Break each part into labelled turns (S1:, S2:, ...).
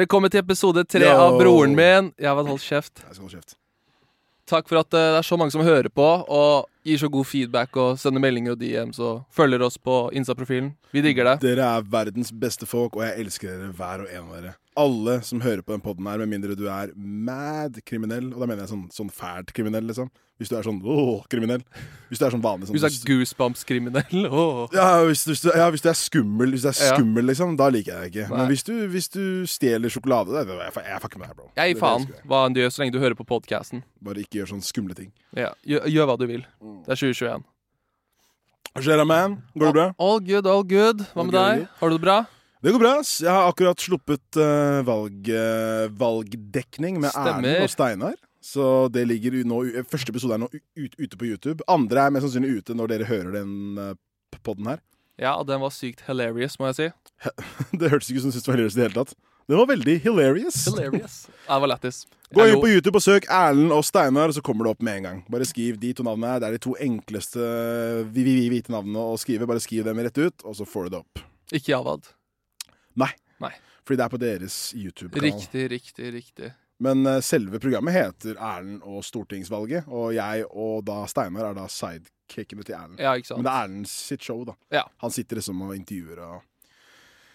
S1: Velkommen til episode tre
S2: Yo.
S1: av Broren min. Jeg har holdt kjeft.
S2: Jeg skal holde kjeft.
S1: Takk for at eh, det er så mange som hører på og gir så god feedback og sender meldinger og DMs og følger oss på Insta-profilen. Vi digger det.
S2: Dere er verdens beste folk, og jeg elsker dere hver og en av dere. Alle som hører på den poden her, med mindre du er mad kriminell, og da mener jeg sånn, sånn fælt kriminell, liksom. Hvis du er sånn åh, kriminell. Hvis du er sånn vanlig sånn
S1: Hvis du er goosebumps-kriminell åh.
S2: ja hvis, du, ja, hvis du er skummel, Hvis du er
S1: Ja.
S2: skummel liksom, da liker jeg deg ikke.
S1: Nei.
S2: Men hvis du, hvis du stjeler sjokolade det, det, Jeg, jeg fucker med deg, bro.
S1: Jeg gir faen hva enn du gjør, så lenge du hører på podkasten.
S2: Bare ikke gjør sånne skumle ting.
S1: Ja, gjør, gjør hva du vil.
S2: Mm.
S1: Det er 2021.
S2: Hva skjer man? Går det bra?
S1: All good, all good. Hva med
S2: all
S1: deg?
S2: good.
S1: Har du det bra?
S2: Det går bra. Jeg har akkurat sluppet uh, valg, uh, valgdekning med. Erlend og Steinar. Så det ligger nå, Første episode er nå ut, ute på YouTube. Andre er mest sannsynlig ute når dere hører den uh, podden her.
S1: Ja, og den var sykt hilarious, må jeg si.
S2: Det hørtes ikke ut som du syntes det var hilarious i det hele tatt. Den var veldig hilarious.
S1: Hilarious. Ja, det var lættis.
S2: Gå inn på YouTube og søk Erlend og Steinar, så kommer det opp med en gang. Bare skriv de to navnene. Det er de to enkleste vi, vi, vi hvite navnene å skrive. Bare skriv dem rett ut, og så får du det opp.
S1: Ikke Javad.
S2: Nei.
S1: Nei.
S2: Fordi det er på deres YouTube-kanal.
S1: Riktig, riktig, riktig.
S2: Men uh, selve programmet heter Erlend og stortingsvalget, og jeg og da Steinar er da sidekickene til Erlend.
S1: Ja, ikke sant?
S2: Men det er Erlend sitt show, da.
S1: Ja.
S2: Han sitter liksom og intervjuer og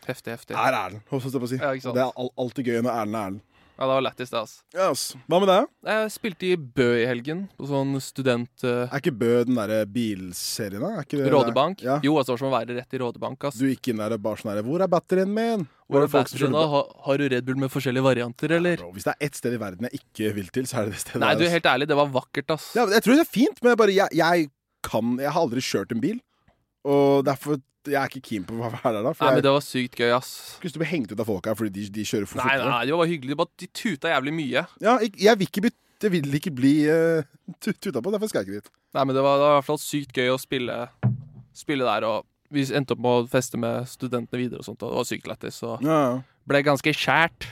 S1: Heftig, heftig.
S2: er Erlend, holdt jeg på å si.
S1: Ja?
S2: Det er alltid gøy når Erlend er Erlend.
S1: Ja, det var lættis, det, altså.
S2: Ass. Hva med deg?
S1: Jeg spilte i Bø i helgen, på sånn student... Uh...
S2: Er ikke Bø den derre bilserien, da? Er
S1: Rådebank.
S2: Ja.
S1: Jo, altså, det var som å være rett i Rådebank, ass.
S2: Du gikk inn der og bare sånn herre Hvor er batterien min?
S1: Hvor
S2: er
S1: er batterien, da? Har, Har du Red Bull med forskjellige varianter, eller?
S2: Ja, Bro, hvis det er ett sted i verden jeg ikke vil til, så er det det stedet.
S1: Nei, du, helt ærlig, det var vakkert, ass.
S2: Ja, jeg tror det er fint, men jeg bare jeg, jeg kan Jeg har aldri kjørt en bil. Og derfor jeg er ikke keen på å være der, da.
S1: Nei, men det var sykt gøy, ass.
S2: Skulle ikke lyst bli hengt ut av folk her fordi de, de kjører for
S1: Nei,
S2: fortere.
S1: nei, det var hyggelig. De bare de tuta jævlig mye.
S2: Ja, jeg, jeg vil ikke bli, jeg vil ikke bli uh, tuta på, derfor skal jeg ikke dit.
S1: Nei, men det var, det var i hvert fall sykt gøy å spille, spille der, og vi endte opp med å feste med studentene videre og sånt, og det var sykt lættis, så
S2: Ja, ja.
S1: ble ganske skjært.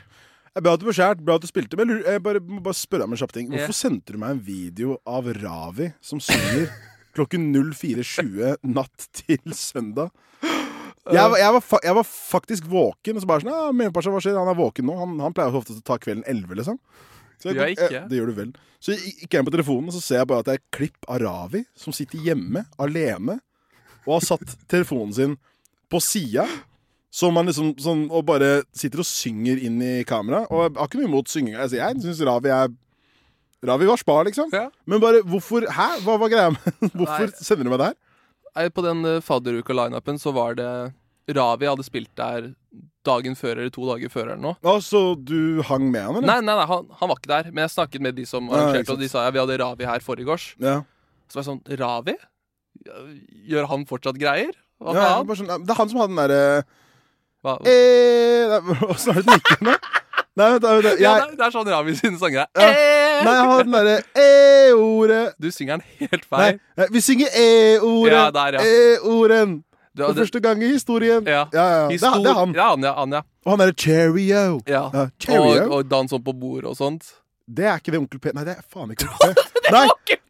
S2: Bra at du beskjært, bra at du spilte, men jeg, lurer, jeg bare, må bare spørre om en kjapp ting.
S1: Hvorfor
S2: Hvorfor sendte du meg en video av Ravi som synger klokken 04.20 natt til søndag? Jeg var, jeg, var fa jeg var faktisk våken, og så bare sånn ja, men hva skjer? Han er våken nå. Han, han pleier ofte å ta kvelden 11, liksom. Så
S1: jeg, jeg
S2: eh, det gjør du vel. Så jeg gikk jeg inn på telefonen, og så ser jeg bare at det er et klipp av Ravi som sitter hjemme alene og har satt telefonen sin på sida. Som man liksom sånn, og bare sitter og synger inn i kamera. Og jeg har ikke noe imot synging. Altså, jeg syns Ravi er Ravi var spa, liksom.
S1: Ja.
S2: Men bare hvorfor Hæ? Hva var greia med Hvorfor
S1: Nei.
S2: sender du meg der?
S1: Nei, På den uh, fadderuka-lineupen så var det Ravi hadde spilt der dagen før eller to dager før eller noe.
S2: Å, så du hang med han, eller?
S1: Nei, nei, nei han, han var ikke der, men jeg snakket med de som
S2: ikke
S1: arrangerte,
S2: sant.
S1: og de sa ja, vi hadde Ravi her forrige
S2: Ja.
S1: Så var jeg sånn Ravi? Gjør han fortsatt greier? Hva
S2: Ja,
S1: faen?
S2: bare sånn, det er han som hadde den derre
S1: Hva?
S2: eh, Åssen er det den gikk igjen, da? Nei, vent, vent, vent, Jeg...
S1: Ja, det, det er sånn Rami sine sanger er.
S2: Ja.
S1: Eh!
S2: nei, jeg har den derre e-ordet
S1: Du synger den helt feil.
S2: nei, vi synger e-ordet.
S1: Ja, der, ja.
S2: E-orden. For
S1: det-
S2: første gang i historien.
S1: ja.
S2: Ja, ja. Det, er-
S1: Histor-
S2: det er han.
S1: Ja, han, ja. Han, ja.
S2: Og han derre Cheerio.
S1: ja.
S2: Ja, cheerio.
S1: Og, og dans opp på bord og sånt.
S2: Det er ikke det Onkel P Nei, det er faen ikke Onkel P. Nei,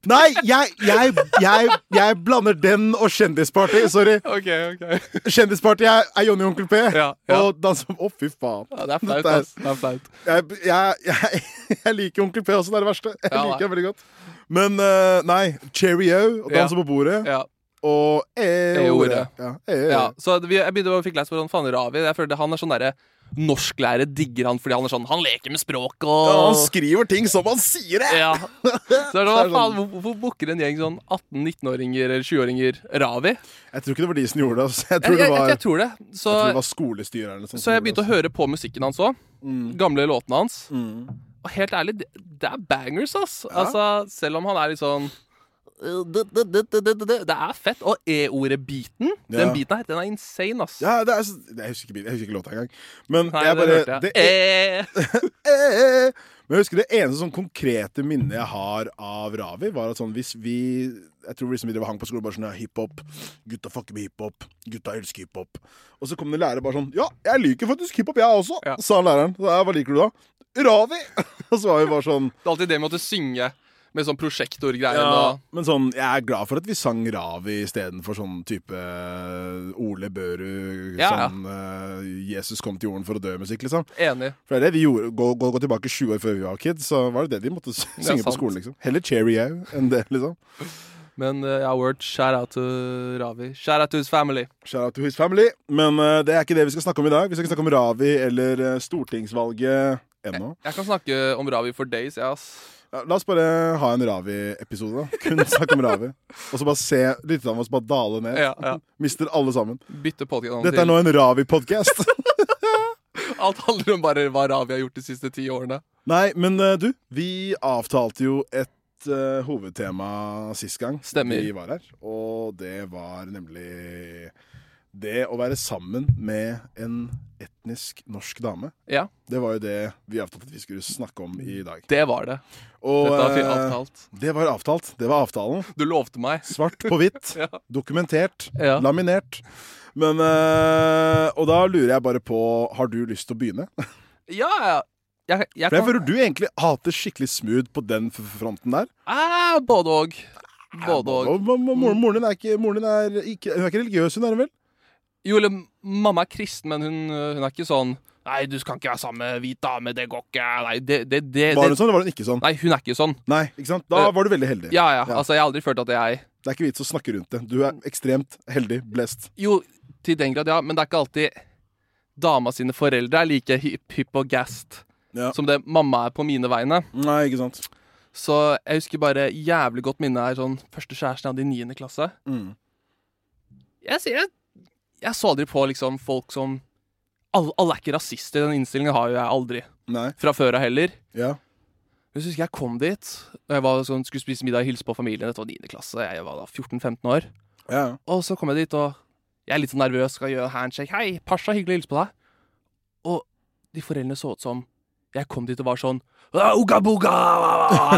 S2: nei jeg, jeg, jeg, jeg blander den og Kjendisparty. Sorry.
S1: OK, OK.
S2: Kjendisparty er, er Jonny Onkel P.
S1: Ja, ja.
S2: Og danser Å, fy faen.
S1: Ja, det er flaut, ass. Det er flaut.
S2: Jeg, jeg, jeg, jeg liker Onkel P også, det er det verste. Jeg liker det veldig godt. Men uh, nei, Cheerio og
S1: danser
S2: på bordet.
S1: Ja.
S2: Og e-ordet. Ja, e
S1: Ja, så vi, jeg begynte å fikk lest på han faen Ravi. Jeg følte Han er sånn derre Norsklærer digger han fordi han er sånn Han leker med språk og
S2: Ja, han skriver ting som han sier det!
S1: Ja. Så er det, hva faen,
S2: sånn-
S1: hvor- Hvorfor booker en gjeng sånn 18-19-åringer eller 20-åringer Ravi?
S2: Jeg tror ikke det var de som gjorde det. Altså. Jeg tror
S1: jeg,
S2: det var,
S1: jeg tror det. Så,
S2: jeg tror det var skolestyret eller sånt.
S1: så jeg begynte å høre på musikken hans òg. Gamle låtene hans.
S2: Mm.
S1: Og helt ærlig, det, det er bangers, ass. Altså, selv om han er litt sånn det, det, det, det, det, det, det er fett. Og E-ordet-biten,
S2: Ja.
S1: den biten her, den er insane, ass.
S2: Ja, det er, jeg, husker ikke, jeg husker ikke låta engang. Men
S1: Nei,
S2: jeg
S1: det
S2: bare
S1: jeg.
S2: det,
S1: Eh.
S2: E Men jeg husker det eneste sånn konkrete minnet jeg har av Ravi, var at sånn hvis vi Jeg tror liksom vi drev hang på skolen bare sånn ja, hiphop. Gutta fucker med hiphop. Gutta elsker hiphop. Og så kom det en lærer bare sånn Ja, jeg liker faktisk hiphop, jeg også,
S1: Ja.
S2: sa læreren. Så jeg, hva liker du da? Ravi! og så var vi bare sånn
S1: Det er alltid det med å synge med sånn prosjektorgreier.
S2: ja, Men sånn, jeg er glad for at vi sang Ravi istedenfor sånn type eh, Ole Børud,
S1: Ja, ja.
S2: sånn eh, Jesus kom til jorden for å dø-musikk, liksom.
S1: Enig.
S2: For det er det vi gjorde. Gå, gå, gå tilbake 20 år før vi var kids, så var det det de måtte synge på skolen, liksom. Heller Cheerio enn det, liksom.
S1: Men uh, ja, word. Shout out to Ravi. Shout out to his family.
S2: Shout out to his family. Men uh, det er ikke det vi skal snakke om i dag. Vi skal ikke snakke om Ravi eller uh, stortingsvalget ennå.
S1: Jeg kan snakke om Ravi for days, ja, ass.
S2: Ja, la oss bare ha en Ravi-episode, da. Kun snakke om Ravi. Og så bare se lytterne våre bare dale ned.
S1: Ja, ja.
S2: Mister alle sammen.
S1: Bytte podcast
S2: Dette er nå en Ravi-podkast.
S1: Alt handler om bare hva Ravi har gjort de siste ti årene.
S2: Nei, men uh, du, vi avtalte jo et uh, hovedtema sist gang
S1: Stemmer.
S2: vi var her. Og det var nemlig det å være sammen med en etnisk norsk dame.
S1: Ja,
S2: Det var jo det vi avtalte at vi skulle snakke om i dag.
S1: det var det.
S2: Og
S1: Dette var
S2: eh,
S1: avtalt.
S2: det var avtalt. Det var avtalen.
S1: Du lovte meg.
S2: Svart på hvitt.
S1: Ja.
S2: Dokumentert.
S1: Ja.
S2: Laminert. Men eh, Og da lurer jeg bare på Har du lyst til å begynne?
S1: Ja, ja. Jeg, jeg
S2: For jeg føler du egentlig hater skikkelig smooth på den fronten der.
S1: Eh, Både og. Både
S2: mo- Moren din er ikke, moren din er ikke, hun er ikke religiøs, hun er hun vel?
S1: Jo, eller mamma er kristen, men hun, hun er ikke sånn Nei, du kan ikke være sammen med hvit dame, det går ikke. Nei, det, det, det,
S2: Var hun sånn, eller var hun ikke sånn?
S1: Nei, hun er ikke sånn.
S2: Nei, ikke sant? Da
S1: Eh,
S2: var du veldig heldig.
S1: Ja, ja.
S2: Ja.
S1: Altså, jeg har aldri følt at jeg
S2: Det er ikke vits å snakke rundt det. Du er ekstremt heldig. Blessed.
S1: Jo, til den grad, ja, men det er ikke alltid dama sine foreldre er like hypp, hypp og gassed
S2: Ja.
S1: som det mamma er på mine vegne.
S2: Nei, ikke sant?
S1: Så jeg husker bare jævlig godt minnet er sånn første kjæresten jeg hadde i niende klasse.
S2: Mm.
S1: Jeg, sier- jeg, så aldri på liksom folk som alle, alle er ikke rasister. Den innstillingen har jo jeg aldri.
S2: Nei.
S1: Fra før av heller.
S2: Ja.
S1: Men så husker jeg kom dit. Og jeg var sånn, skulle spise middag og hilse på familien. Dette var 9. klasse. Jeg var da 14-15 år.
S2: Ja.
S1: Og så kom jeg dit, og jeg er litt sånn nervøs, skal gjøre handshake. Hei, Pasha, hyggelig å hilse på deg. Og de foreldrene så ut som jeg kom dit og var sånn «Ah, Uga buga!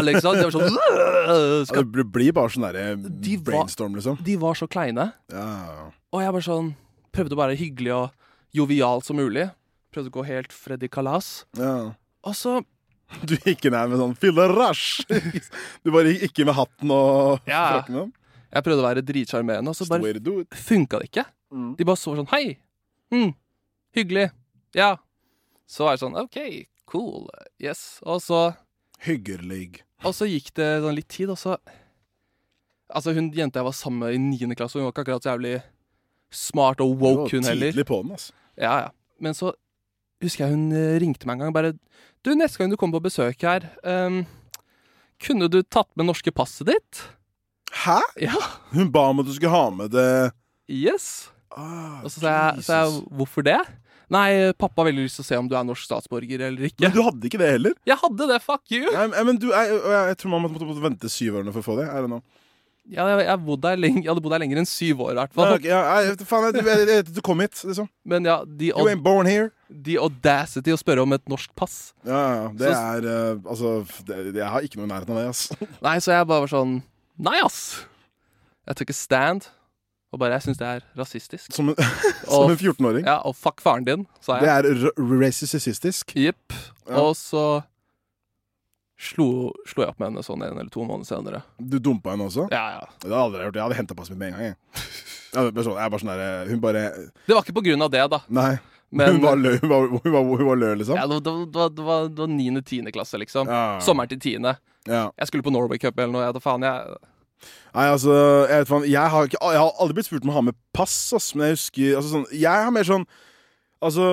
S1: Liksom. De var sånn «Øh,
S2: Ja,
S1: skal,
S2: Det blir bare sånn derre brainstorm, liksom.
S1: De var så kleine.
S2: Ja.
S1: Og jeg bare sånn prøvde å være hyggelig og jovial som mulig. Prøvde å gå helt Freddy Kalas.
S2: ja.
S1: Og så
S2: Du gikk inn her med sånn fille rush. Du bare gikk ikke med hatten og
S1: Ja.
S2: frakken.
S1: Jeg prøvde å være dritsjarmerende, og så bare funka det ikke.
S2: Mm.
S1: De bare så sånn Hei! Mm, hyggelig. Ja. Så var jeg sånn OK, cool. Yes. Og så,
S2: Hyggelig.
S1: og så gikk det sånn litt tid, og så Altså, hun jenta jeg var sammen med i niende klasse, hun var ikke akkurat så jævlig smart og woke, hun heller.
S2: Tidlig på den, altså.
S1: Ja, ja. Men så husker jeg hun eh, ringte meg en gang bare Du, neste gang du kommer på besøk her, um, kunne du tatt med norske passet ditt?
S2: Hæ?
S1: Ja.
S2: Hun ba om at du skulle ha med det
S1: Yes.
S2: ah,
S1: Og så sa jeg, sa jeg hvorfor det? Nei, pappa har veldig lyst til å se om du er norsk statsborger eller ikke.
S2: Men du hadde ikke det heller?
S1: Jeg hadde det, fuck you!
S2: Nei, men- men du, jeg, jeg, jeg tror man måtte, måtte vente syv år for å få det. Er det know.
S1: Ja, jeg, jeg, bodde her lenge, jeg hadde bodd her lenger enn syv år, i hvert
S2: Ja,
S1: fall.
S2: ok, ja, faen, jeg, jeg, jeg, du kom hit, liksom.
S1: Men ja, de,
S2: You ain't born here.
S1: de audacity å spørre om et norsk pass.
S2: Ja, ja, det
S1: Så-
S2: er uh, Altså, det, jeg har ikke noe i nærheten av det, ass.
S1: Nei, så jeg bare var sånn Nei, ass! Jeg tok et stand, og bare Jeg syns det er rasistisk.
S2: Som en, som en 14-åring.
S1: Ja, og fuck faren din, sa jeg.
S2: Det er rasistisk. racistisk.
S1: Jepp.
S2: Ja.
S1: Og så slo, slo jeg opp med henne sånn en eller to måneder senere.
S2: Du dumpa henne også?
S1: Ja, ja.
S2: Det hadde jeg aldri gjort. Jeg hadde henta passet mitt med en gang. Jeg. Jeg, bare sånn, jeg bare sånn der, Hun bare
S1: Det var ikke på grunn av det, da.
S2: Nei.
S1: Men
S2: hun var lø, hun var, hun var, hun var lø liksom?
S1: ja, det, det, var- det var- det var niende-tiende klasse, liksom.
S2: Ja.
S1: Sommeren til tiende.
S2: Ja.
S1: Jeg skulle på Norway Cup eller noe. Jeg da faen. Jeg,
S2: Nei, altså Jeg, vet, faen, jeg, har ikke, jeg har aldri blitt spurt om å ha med pass, ass, men jeg husker altså, sånn, Jeg har mer sånn Altså,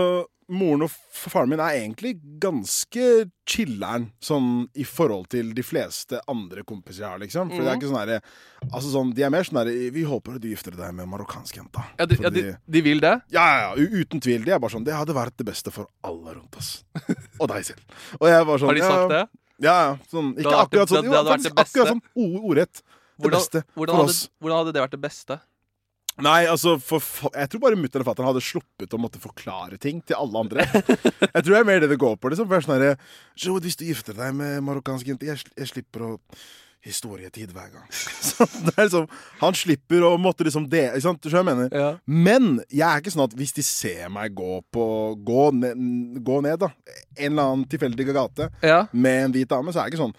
S2: moren og faren min er egentlig ganske chiller'n sånn i forhold til de fleste andre kompiser jeg har, liksom. For det er ikke sånn herre Altså sånn, de er mer sånn herre Vi håper at du gifter deg med en marokkansk jente.
S1: ja, de, ja, de, de vil det?
S2: Ja, ja, ja, uten tvil. De er bare sånn Det hadde vært det beste for alle rundt oss. Og deg selv. Og jeg var sånn
S1: Har de sagt det?
S2: Ja, ja. Sånn, ikke akkurat sånn.
S1: det
S2: Jo,
S1: hadde
S2: faktisk
S1: beste.
S2: akkurat sånn ordrett. Det beste
S1: hvordan,
S2: for
S1: hadde,
S2: oss.
S1: hvordan hadde det vært det beste?
S2: Nei, altså for, Jeg tror bare mutter'n og fatter'n hadde sluppet å måtte forklare ting til alle andre. jeg tror det er mer det det går på. liksom For jeg sånn herre Hvis du gifter deg med marokkansk jente, jeg, jeg slipper å historietid hver gang. Så det liksom Han slipper å måtte liksom det sant? Jeg mener?
S1: Ja.
S2: Men jeg er ikke sånn at hvis de ser meg gå på Gå ned, gå ned da en eller annen tilfeldig gate
S1: Ja.
S2: med en hvit dame, så er det ikke sånn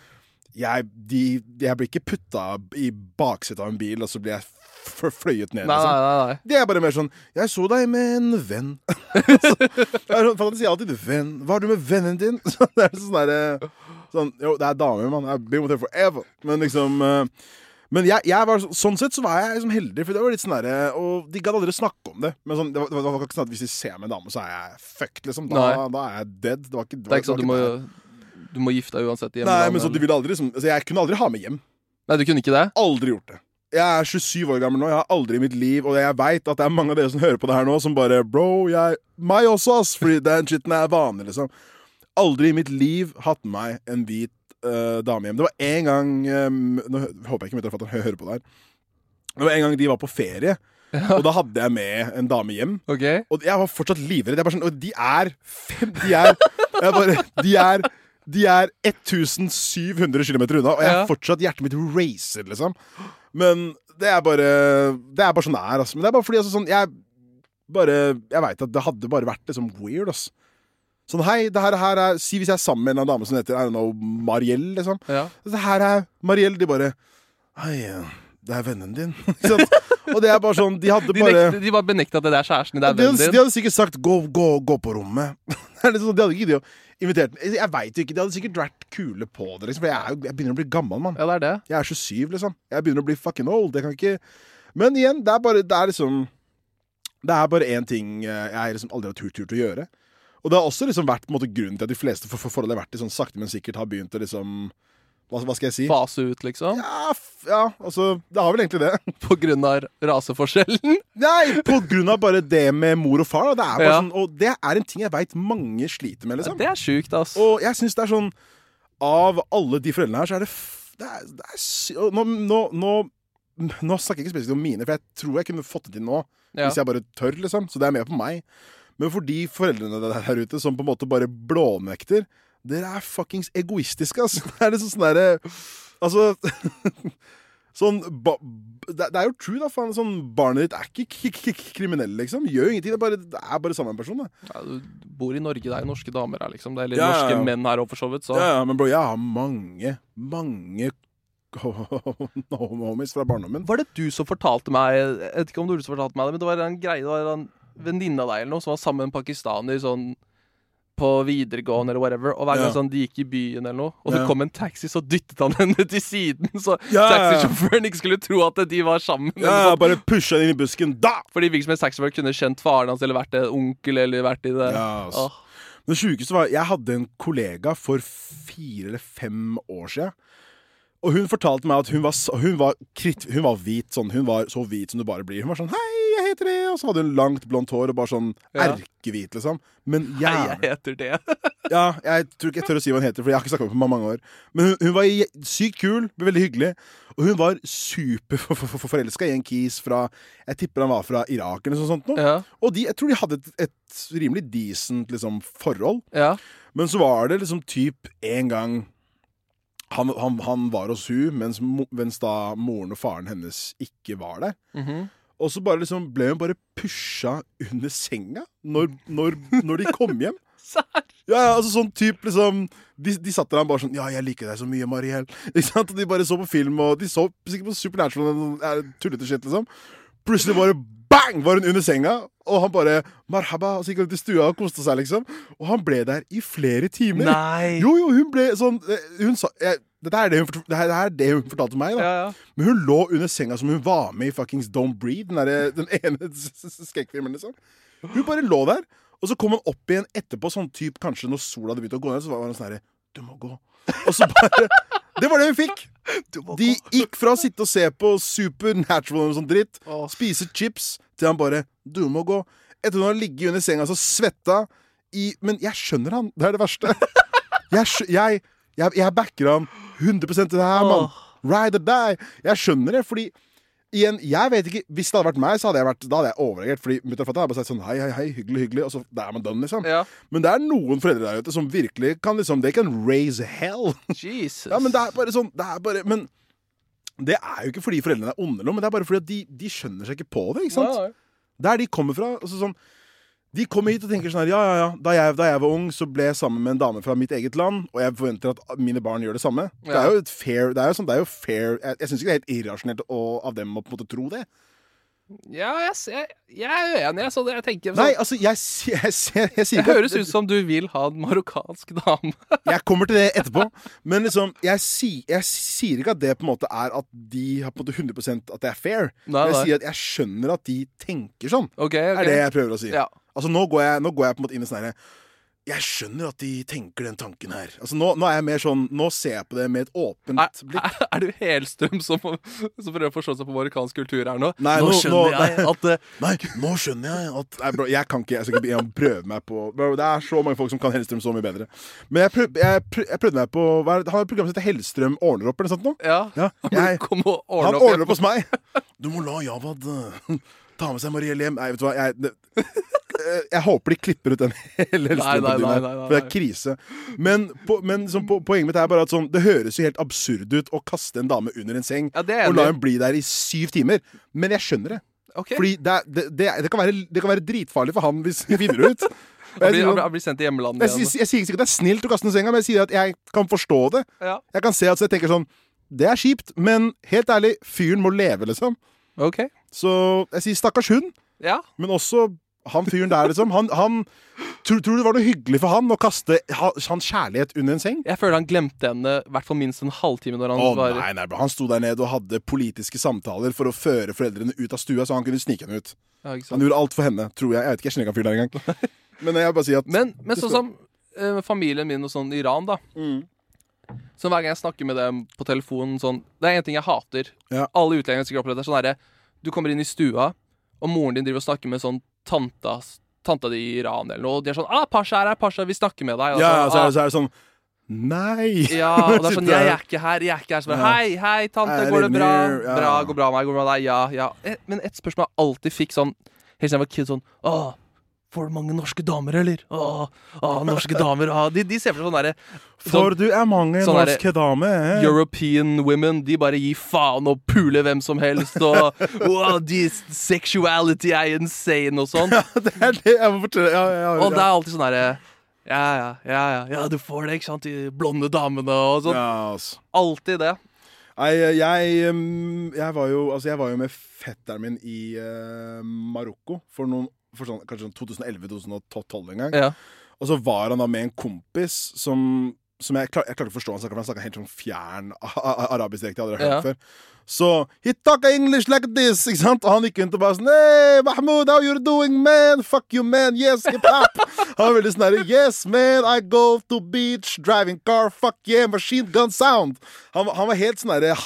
S2: jeg, de, jeg blir ikke putta i baksetet av en bil, og så blir jeg fløyet ned.
S1: Nei,
S2: liksom.
S1: nei, nei.
S2: Det er bare mer sånn 'Jeg så deg med en venn'. altså, jeg er sånn, for sier alltid 'venn'. 'Var du med vennen din?' Så det er sånn derre sånn, Jo, det er damer, mann. I've been with her forever. Men liksom eh, Men jeg, jeg var, sånn sett så var jeg liksom heldig, for det var litt sånn derre Og de gadd aldri snakke om det. Men sånn, det, var, det var ikke sånn at hvis de ser meg en dame, så er jeg fucked, liksom. Da, da er jeg dead. Det var ikke,
S1: Det er ikke sånn du må, du må gifte deg uansett hjemme.
S2: Nei, men så de ville aldri liksom altså, Jeg kunne aldri ha med hjem.
S1: Nei, du kunne ikke det?
S2: Aldri gjort det. Jeg er 27 år gammel nå, jeg har aldri i mitt liv Og jeg veit at det er mange av dere som hører på det her nå, som bare Bro, jeg Meg også, ass! Fordi den shiten er vanlig, liksom. Aldri i mitt liv hatt meg en hvit uh, dame hjem. Det var en gang um, Nå håper jeg ikke mutter'n og fatter'n hører på det her. Det var en gang de var på ferie, og da hadde jeg med en dame hjem.
S1: Ok.
S2: Og jeg var fortsatt livredd. Jeg bare sånn, og de er fem De er bare, De er De er 1700 km unna, og jeg
S1: Ja.
S2: fortsatt hjertet mitt racer, liksom. Men det er bare Det er bare sånn det er, altså. Men det er bare fordi altså, sånn, jeg bare Jeg veit at det hadde bare vært liksom weird, altså. Sånn, hei, det her, her er Si hvis jeg er sammen med en dame som heter I don't know, Mariell, liksom.
S1: Ja.
S2: Det her er Mariell. De bare Hei, det er vennen din. Og det er bare sånn De hadde
S1: De,
S2: bare
S1: nekte, de bare benekta at det er kjæresten din, det er
S2: de
S1: vennen
S2: hadde, de hadde sikkert sagt 'gå, gå, gå på rommet'. Det er liksom, de hadde ikke giddet å invitere meg. Jeg veit ikke. De hadde sikkert vært kule på det. Liksom, for jeg, er jo, jeg begynner å bli gammel, mann.
S1: Ja, det er det.
S2: Jeg er 27, liksom. Jeg begynner å bli fucking old. Jeg kan ikke Men igjen, det er bare Det er liksom Det er bare én ting eh, jeg liksom aldri har turt, turt å gjøre. Og det har også liksom vært på en måte grunnen til at de fleste for, for forhold har vært i, sånn sakte, men sikkert har begynt å liksom hva, hva skal jeg si?
S1: Fase ut, liksom.
S2: Ja, ja, altså Det har vel egentlig det.
S1: På grunn av raseforskjellen.
S2: Nei, på grunn av bare det med mor og far. Det er
S1: Ja.
S2: sånn, og det er en ting jeg veit mange sliter med. liksom
S1: Det er sjukt, ass.
S2: Og jeg syns det er sånn Av alle de foreldrene her, så er det det er, det er, nå, nå, nå, nå snakker jeg ikke spesifikt om mine, for jeg tror jeg kunne fått det til nå.
S1: Ja.
S2: Hvis jeg bare tør, liksom. Så det er mer på meg. Men for de foreldrene der ute som på en måte bare blånekter Dere er fuckings egoistiske, ass. Det er liksom sånn derre Altså Sånn ba, det, det er jo true, da. Faen. Sånn, barnet ditt er ikke kriminell, liksom. Gjør jo ingenting. Det er bare, det er bare samme person. Da.
S1: Ja, du bor i Norge, det er jo norske damer her, liksom. Det er litt
S2: Ja,
S1: norske
S2: ja.
S1: menn her òg, for så vidt. Så.
S2: Ja, ja, men bro, jeg har mange, mange homies fra barndommen.
S1: Var det du som fortalte meg Jeg vet ikke om det var du som fortalte meg det, men det var en greie Det var en venninne av deg eller noe som var sammen med en pakistaner sånn på videregående eller whatever, og hver gang
S2: Ja.
S1: sånn, de gikk i byen eller noe, og det
S2: Ja.
S1: kom en taxi, så dyttet han henne til siden, så
S2: Ja,
S1: taxisjåføren ikke skulle tro at de var sammen.
S2: Ja, bare pusha den inn i busken. Da!
S1: Fordi hvilken som helst taxisjåfør kunne kjent faren hans, eller vært onkel, eller vært i det.
S2: Ja, altså.
S1: Åh.
S2: Det sjukeste var Jeg hadde en kollega for fire eller fem år siden. Og hun fortalte meg at hun var, hun var, krit, hun var hvit. Sånn, hun var så hvit som du bare blir. Hun var sånn 'Hei, jeg heter det.' Og så hadde hun langt, blondt hår og bare sånn
S1: Ja.
S2: erkehvit, liksom. Men
S1: Nei,
S2: Hei,
S1: jeg heter det.
S2: Ja, jeg tror ikke jeg tør å si hva hun heter, for jeg har ikke snakket med henne på mange år. Men hun, hun var sykt kul, veldig hyggelig. Og hun var superforelska i en kis fra Jeg tipper han var fra Irak eller noe sånt. Noe.
S1: Ja.
S2: Og de, jeg tror de hadde et, et rimelig decent liksom, forhold.
S1: ja.
S2: Men så var det liksom typ en gang han, han, han var hos hun, mens, mens da moren og faren hennes ikke var der.
S1: Mhm.
S2: Og så bare liksom ble hun bare pusha under senga når, når, når de kom hjem.
S1: Serr?
S2: Ja, ja, altså sånn typ liksom De, de satt der bare sånn Ja, jeg liker deg så mye, Mariell. Ikke sant? Og de bare så på film, og de så sikkert på Supernatural og tullete shit, liksom. Plutselig bare bang! Var hun under senga, og han bare marhaba, og så gikk hun ut i stua og koste seg, liksom. Og han ble der i flere timer.
S1: Nei.
S2: Jo, jo, hun ble sånn eh, Hun sa jeg, dette, er det hun, det, her, det her er det hun fortalte meg, da.
S1: Ja, ja.
S2: Men hun lå under senga som hun var med i fuckings Don't Breathe, den, der, den ene skrekkfilmen, liksom. Hun bare lå der, og så kom hun opp igjen etterpå, sånn typ kanskje når sola hadde begynt å gå ned, så var hun sånn herre Du må gå. Og så bare Det var det hun fikk! De gikk fra å sitte og se på Supernatural og sånn dritt,
S1: Åh.
S2: spise chips, til han bare Du må gå. Etter hun har ligget under senga så svetta i Men jeg skjønner han. Det er det verste. Jeg, jeg, jeg, jeg backer ham 100 til det her, mann. Ride or die. Jeg skjønner det, fordi Igjen, jeg vet ikke Hvis det hadde vært meg, så hadde jeg vært Da hadde jeg overreagert. Fordi mutter'n og fatter'n hadde bare sagt sånn hei, hei, hei, hyggelig, hyggelig, og så er man done, liksom.
S1: Ja.
S2: Men det er noen foreldre der ute som virkelig kan liksom They can raise hell.
S1: Jesus.
S2: Ja, men det er bare sånn Det er bare Men det er jo ikke fordi foreldrene er onde, men det er bare fordi de, de skjønner seg ikke på det. ikke sant?
S1: Ja, ja.
S2: Der de kommer fra. Altså sånn De kommer hit og tenker sånn her Ja, ja, ja. Da jeg, da jeg var ung, så ble jeg sammen med en dame fra mitt eget land, og jeg forventer at mine barn gjør det samme. Det er jo et fair Det er jo sånn Det er jo fair Jeg, jeg syns ikke det er helt irrasjonelt å- av dem å på en måte tro det.
S1: Ja, jeg, jeg, jeg er uenig. Så det, jeg tenker
S2: Nei,
S1: sånn,
S2: altså, jeg, jeg, jeg, jeg,
S1: høres ut som du vil ha en marokkansk dame.
S2: Jeg kommer til det etterpå. Men liksom, jeg, si, jeg sier ikke at det på en måte er at de har på en måte 100% at det er fair.
S1: Nei,
S2: jeg sier at jeg skjønner at de tenker sånn.
S1: Okay, okay.
S2: er det jeg prøver å si.
S1: Ja.
S2: Altså Nå går jeg, nå går jeg på en måte inn i sånn herre Jeg skjønner at de tenker den tanken her. Altså Nå, nå er jeg mer sånn Nå ser jeg på det med et åpent
S1: Er,
S2: blikk.
S1: er, er du helstrøm som, som prøver å forstå seg på marokkansk kultur her nå?
S2: Nei,
S1: nå
S2: nå-
S1: skjønner
S2: nå-
S1: jeg at uh...
S2: Nei, nå skjønner jeg at Nei, bro, Jeg kan ikke Jeg skal ikke prøve meg på bro, Det er så mange folk som kan Hellstrøm så mye bedre. Men jeg, prøv, jeg, prøv, jeg prøvde meg på hva er det, har et program som heter Hellstrøm ordner opp, eller noe sånt noe.
S1: Ja.
S2: Ja, jeg,
S1: Kom og
S2: han
S1: opp.
S2: ordner opp hos meg. Du må la Javad eh, ta med seg Mariell hjem. Nei, vet du hva. Jeg, det, jeg håper de klipper ut den hele
S1: nei,
S2: For det er krise. Men, på, men som, på, poenget mitt er bare at sånn, det høres jo helt absurd ut å kaste en dame under en seng
S1: Ja,
S2: og la henne bli der i syv timer. Men jeg skjønner det.
S1: Okay.
S2: Fordi det, er- det, det, det, kan være, det kan være dritfarlig for han hvis vi finner det ut. Jeg,
S1: blir,
S2: sånn-
S1: blir- sendt til hjemlandet
S2: jeg, sier- jeg sier ikke at det er snilt å kaste den i senga, men jeg sier at jeg kan forstå det.
S1: Ja.
S2: Jeg kan se at så jeg tenker sånn Det er kjipt, men helt ærlig, fyren må leve, liksom.
S1: Okay.
S2: Så jeg sier stakkars hund,
S1: Ja.
S2: men også han fyren der, liksom. Han, han tror, tror du det var noe hyggelig for han å kaste ha, hans kjærlighet under en seng?
S1: Jeg føler han glemte henne i hvert fall minst en halvtime når han
S2: oh,
S1: var
S2: nei, nei, bro. Han sto der nede og hadde politiske samtaler for å føre foreldrene ut av stua, så han kunne snike henne ut.
S1: ja?
S2: Han gjorde alt for henne, tror jeg. Jeg vet ikke, jeg kjenner ikke han fyren der engang. Men jeg bare si at
S1: Men, men sånn som eh, familien min og sånn i Iran, da.
S2: Mm.
S1: Så hver gang jeg snakker med dem på telefonen sånn Det er en ting jeg hater.
S2: Ja.
S1: Alle utlendinger sikkert opplever det. Sånn herre Du kommer inn i stua, og moren din driver og snakker med sånn tanta, tanta di i Iran eller noe, og de er sånn 'Ah, Pasha er her, Pasha, vi snakker med deg.' Og
S2: Ja, så er,
S1: ah,
S2: det, så er det sånn Nei!
S1: ja, og det er sånn 'Jeg er ikke her, jeg er ikke her.' Så bare. 'Hei, hei, tante, går det bra?' 'Bra, går bra med deg? går det bra med deg?' Ja, ja. Eh, Men et spørsmål jeg alltid fikk sånn Helt siden jeg var kid, sånn 'Å, får du mange norske damer, eller?' 'Å, å norske damer.' Å. De, de ser for seg sånn derre
S2: For du er mange
S1: sånn
S2: norske damer.
S1: European women, de bare gir faen og puler hvem som helst, og wow, de, sexuality er insane og sånn.
S2: Ja, det er det jeg må fortelle. Ja, ja.
S1: Og det er alltid sånn herre ja, ja, ja, ja, du får det, ikke sant, de blonde damene og sånn.
S2: Altså.
S1: Alltid det.
S2: Nei, jeg, jeg, var jo, altså jeg var jo med fetteren min i uh, Marokko for, noen, for sånn, kanskje sånn 2011-2012 en gang.
S1: Ja.
S2: Og så var han da med en kompis som, som jeg, klar, jeg klarte ikke å forstå han snakka, for han snakka helt sånn fjern arabisk direkte. jeg hadde hørt
S1: Ja.
S2: før. Så he talk English like this, ikke sant? Og han gikk rundt og bare sånn Hey, Mahmoud, how you doing, man? Fuck you, man. Yes, hip hop. han var veldig sånn herre Yes, man, I go to beach, driving car, fuck yeah, machine gun sound. Han, han var helt sånn herre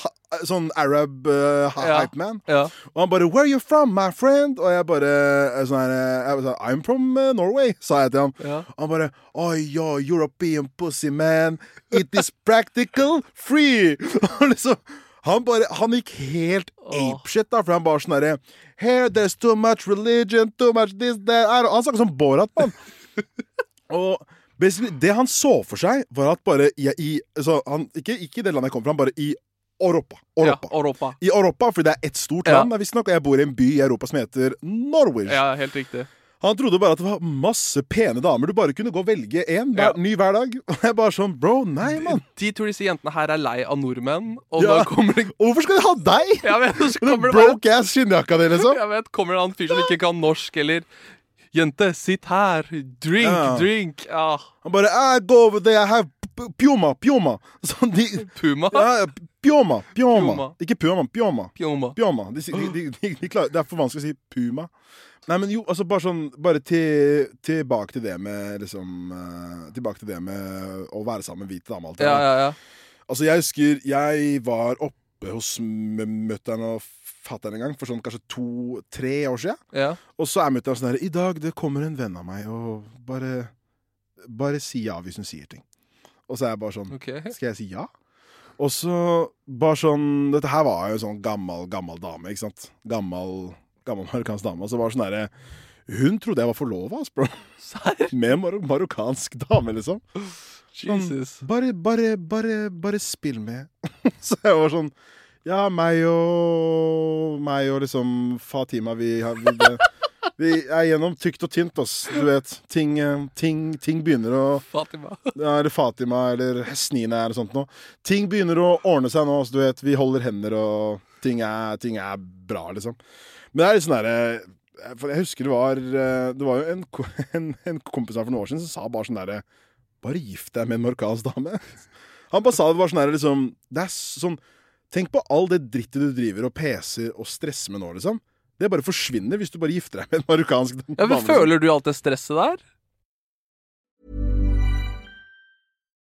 S2: Sånn Arab uh, hype man.
S1: Ja.
S2: Og han bare 'Where are you from, my friend?' Og jeg bare eh, sånn her, eh, jeg bare sånn, 'I'm from uh, Norway', sa jeg til ham.
S1: Ja.
S2: Han bare 'Oh, yo, European pussy, man. It is practical free'. Og liksom, han bare Han gikk helt apeshit, da, for han bare sånn herre 'Here, there's too much religion, too much this, that Han snakket som Borat, mann. Og det han så for seg, var at bare i, i så han, ikke, ikke i det landet jeg kom fra, bare i Europa. Europa.
S1: Ja, Europa.
S2: I Europa, fordi det er ett stort
S1: Ja.
S2: land, visstnok, og jeg bor i en by i Europa som heter Norwich.
S1: Ja, helt riktig.
S2: Han trodde bare at det var masse pene damer. Du bare kunne gå og velge én
S1: Ja.
S2: ny hver dag. Og jeg bare sånn Bro, nei, mann.
S1: De tror disse jentene her er lei av nordmenn, og
S2: Ja.
S1: da kommer det
S2: Og hvorfor skal de ha deg?
S1: Jeg vet,
S2: Den
S1: bare
S2: broke ass skinnjakka di, liksom.
S1: Jeg vet, kommer det en fyr som ikke kan norsk, eller Jente, sitt her. Drink,
S2: Ja.
S1: drink. Ja.
S2: Han bare I go over there, I have pjoma, pjoma. Sånn, de,
S1: Puma.
S2: ja, pjoma, pjoma.
S1: Pjoma.
S2: Ikke pjoma, pjoma.
S1: Pjoma.
S2: De, de, de, de, de det er for vanskelig å si puma. Nei, men jo, altså bare sånn Bare til, tilbake til det med liksom uh, Tilbake til det med å være sammen med hvite damer.
S1: Ja, ja, ja.
S2: Altså, jeg husker jeg var oppe hos mutter'n og fatter'n en gang, for sånn kanskje to-tre år siden.
S1: ja.
S2: Og så er mutter'n sånn her I dag det kommer en venn av meg, og bare Bare si ja hvis hun sier ting. Og så er jeg bare sånn
S1: okay.
S2: Skal jeg si ja? Og så bare sånn Dette her var jo sånn gammel, gammel dame, ikke sant? Gammel, gammel marokkansk dame. Og så var det sånn derre Hun trodde jeg var forlova, bro.
S1: Serr?
S2: Med mar marokkansk dame, liksom. Sånn,
S1: Jesus.
S2: Bare, bare, bare, bare spill med. så jeg var sånn Ja, meg og Meg og liksom Fatima, vi, vi, det, vi er gjennom tykt og tynt, ass. Du vet. Ting, ting, ting begynner å
S1: Fatima.
S2: ja, eller Fatima eller Snina eller sånt noe. Ting begynner å ordne seg nå, Ass. du vet, vi holder hender og ting er, ting er bra, liksom. Men det er litt sånn derre For jeg husker det var eh, Det var jo en, en, en kompis her for noen år siden som sa bare sånn derre Bare gift deg med en marokkansk dame. Han bare sa det var sånn derre liksom Det er sånn Tenk på all det drittet du driver og peser og stresser med nå, liksom. Det bare forsvinner hvis du bare gifter deg med en marokkansk dame.
S1: Ja, men
S2: liksom.
S1: føler du alt det stresset der?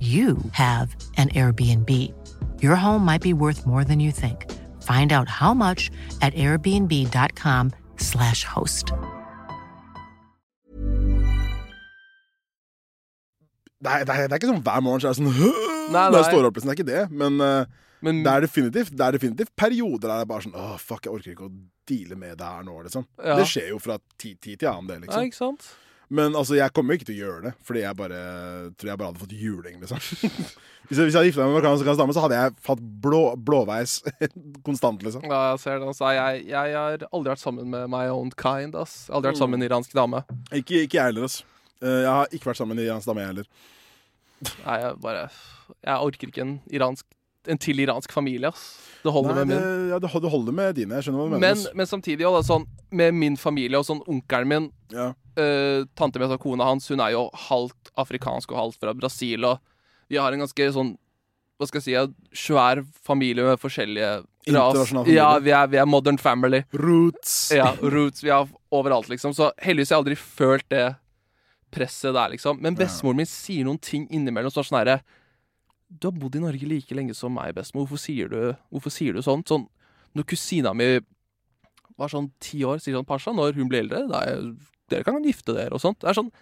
S3: you have an Airbnb. Your home might be worth more than you think. Find out how much at airbnb.com/slash host.
S2: Det er, det, er, det er ikke sånn hver morgen så er det sånn
S1: Nei,
S2: Når jeg
S1: nei.
S2: står opp, liksom. Det er ikke det. Men eh,
S1: Men
S2: det, er definitivt, det er definitivt perioder der det er bare sånn Åh, fuck, jeg orker ikke å deale med det her nå, liksom.
S1: Ja.
S2: Det skjer jo fra tid, tid til annen, det,
S1: Ja,
S2: liksom.
S1: ikke sant?
S2: Men altså, jeg kommer jo ikke til å gjøre det, fordi jeg bare tror jeg bare hadde fått juling, liksom. hvis, jeg, hvis jeg hadde gifta meg med en marokkansk dame, så hadde jeg hatt blå, blåveis konstant, liksom.
S1: Ja, jeg ser det. Altså, jeg, jeg har aldri vært sammen med my own kind. ass Aldri vært sammen med en iransk dame.
S2: Ikke, ikke jeg heller, altså. Eh, Jeg har ikke vært sammen med en iransk dame, jeg heller.
S1: Nei, jeg bare Jeg orker ikke en iransk En til iransk familie, ass. Det holder
S2: Nei,
S1: med
S2: det,
S1: min.
S2: ja, det hol- det holder med dine. Jeg skjønner hva du mener.
S1: Men, men samtidig, også, sånn, med min familie og sånn onkelen min
S2: Ja.
S1: øh, Tante mi, altså kona hans, hun er jo halvt afrikansk og halvt fra Brasil, og vi har en ganske sånn hva skal jeg si, svær familie med forskjellige
S2: ras.
S1: Ja, vi er, vi er modern family.
S2: Roots.
S1: Ja, roots. Vi er overalt, liksom. Så heldigvis har jeg aldri følt det presset der, liksom. Men bestemoren min sier noen ting innimellom sånn er sånn herre Du har bodd i Norge like lenge som meg, bestemor. Hvorfor sier du, hvorfor sier du sånt? Sånn når kusina mi var sånn ti år, sier sånn Pasha, når hun blir eldre, er, dere kan gifte dere og sånt. Det er sånn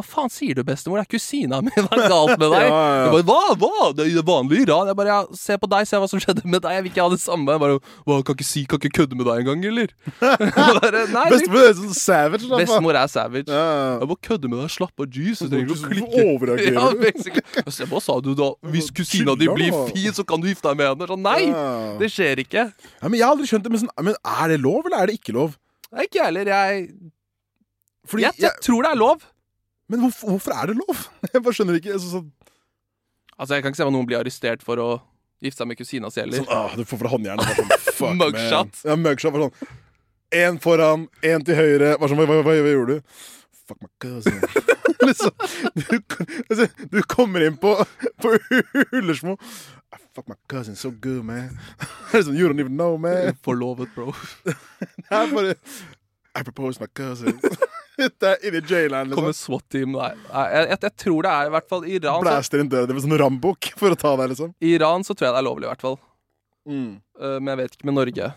S1: Hva faen sier du, bestemor? Det er kusina mi. Hva er galt med deg?
S2: Ja, ja, ja.
S1: Bare, hva? Hva? Det er vanlig Iran. Jeg bare, ja, se på deg, se hva som skjedde med deg. Jeg vil ikke ha det samme. Jeg bare, hva, kan ikke si, kan ikke kødde med deg engang, eller? Bare, Nei,
S2: Bestemor er sånn savage. da.
S1: Bestemor er savage.
S2: Ja.
S1: Jeg bare kødder med deg, slapp av, jeez. Du trenger ikke å klikke.
S2: overreagerer
S1: Ja? Altså, Hva sa du da? Hvis kusina di blir fin, så kan du gifte deg med henne? Sånn, nei!
S2: Ja.
S1: Det skjer ikke.
S2: Ja, men jeg har aldri skjønt det. Men, sånn, men er det lov, eller er det ikke lov?
S1: Nei, ikke jeg heller. Jeg,
S2: Fordi
S1: jeg, jeg tror det er lov.
S2: Men hvorfor, hvorfor er det lov? Jeg bare skjønner ikke. Så, sånn,
S1: Altså, Jeg kan ikke se hva noen blir arrestert for å gifte seg med kusina si heller.
S2: sånn, ah, du får fra håndjernet. bare Sånn, fuck, man.
S1: Mugshot.
S2: Ja, mugshot. var sånn. Én foran, én til høyre. Bare sånn, hva, hva, hva, hva gjorde du? Fuck my cousin. liksom, du, altså, du kommer inn på, på Ullersmo. I Fuck my cousin, so good, man. Sånn, you don't even know, man.
S1: Forlovet, bro.
S2: Det er bare I propose my cousin. Det er inni jaileren.
S1: Kommer
S2: Liksom.
S1: SWAT-team Nei, jeg, jeg, jeg tror det er i hvert fall i Iran.
S2: Blæster inn døra di med sånn rambukk for å ta deg, liksom.
S1: I Iran så tror jeg det er lovlig, i hvert fall.
S2: Mm.
S1: Uh, men jeg vet ikke med Norge.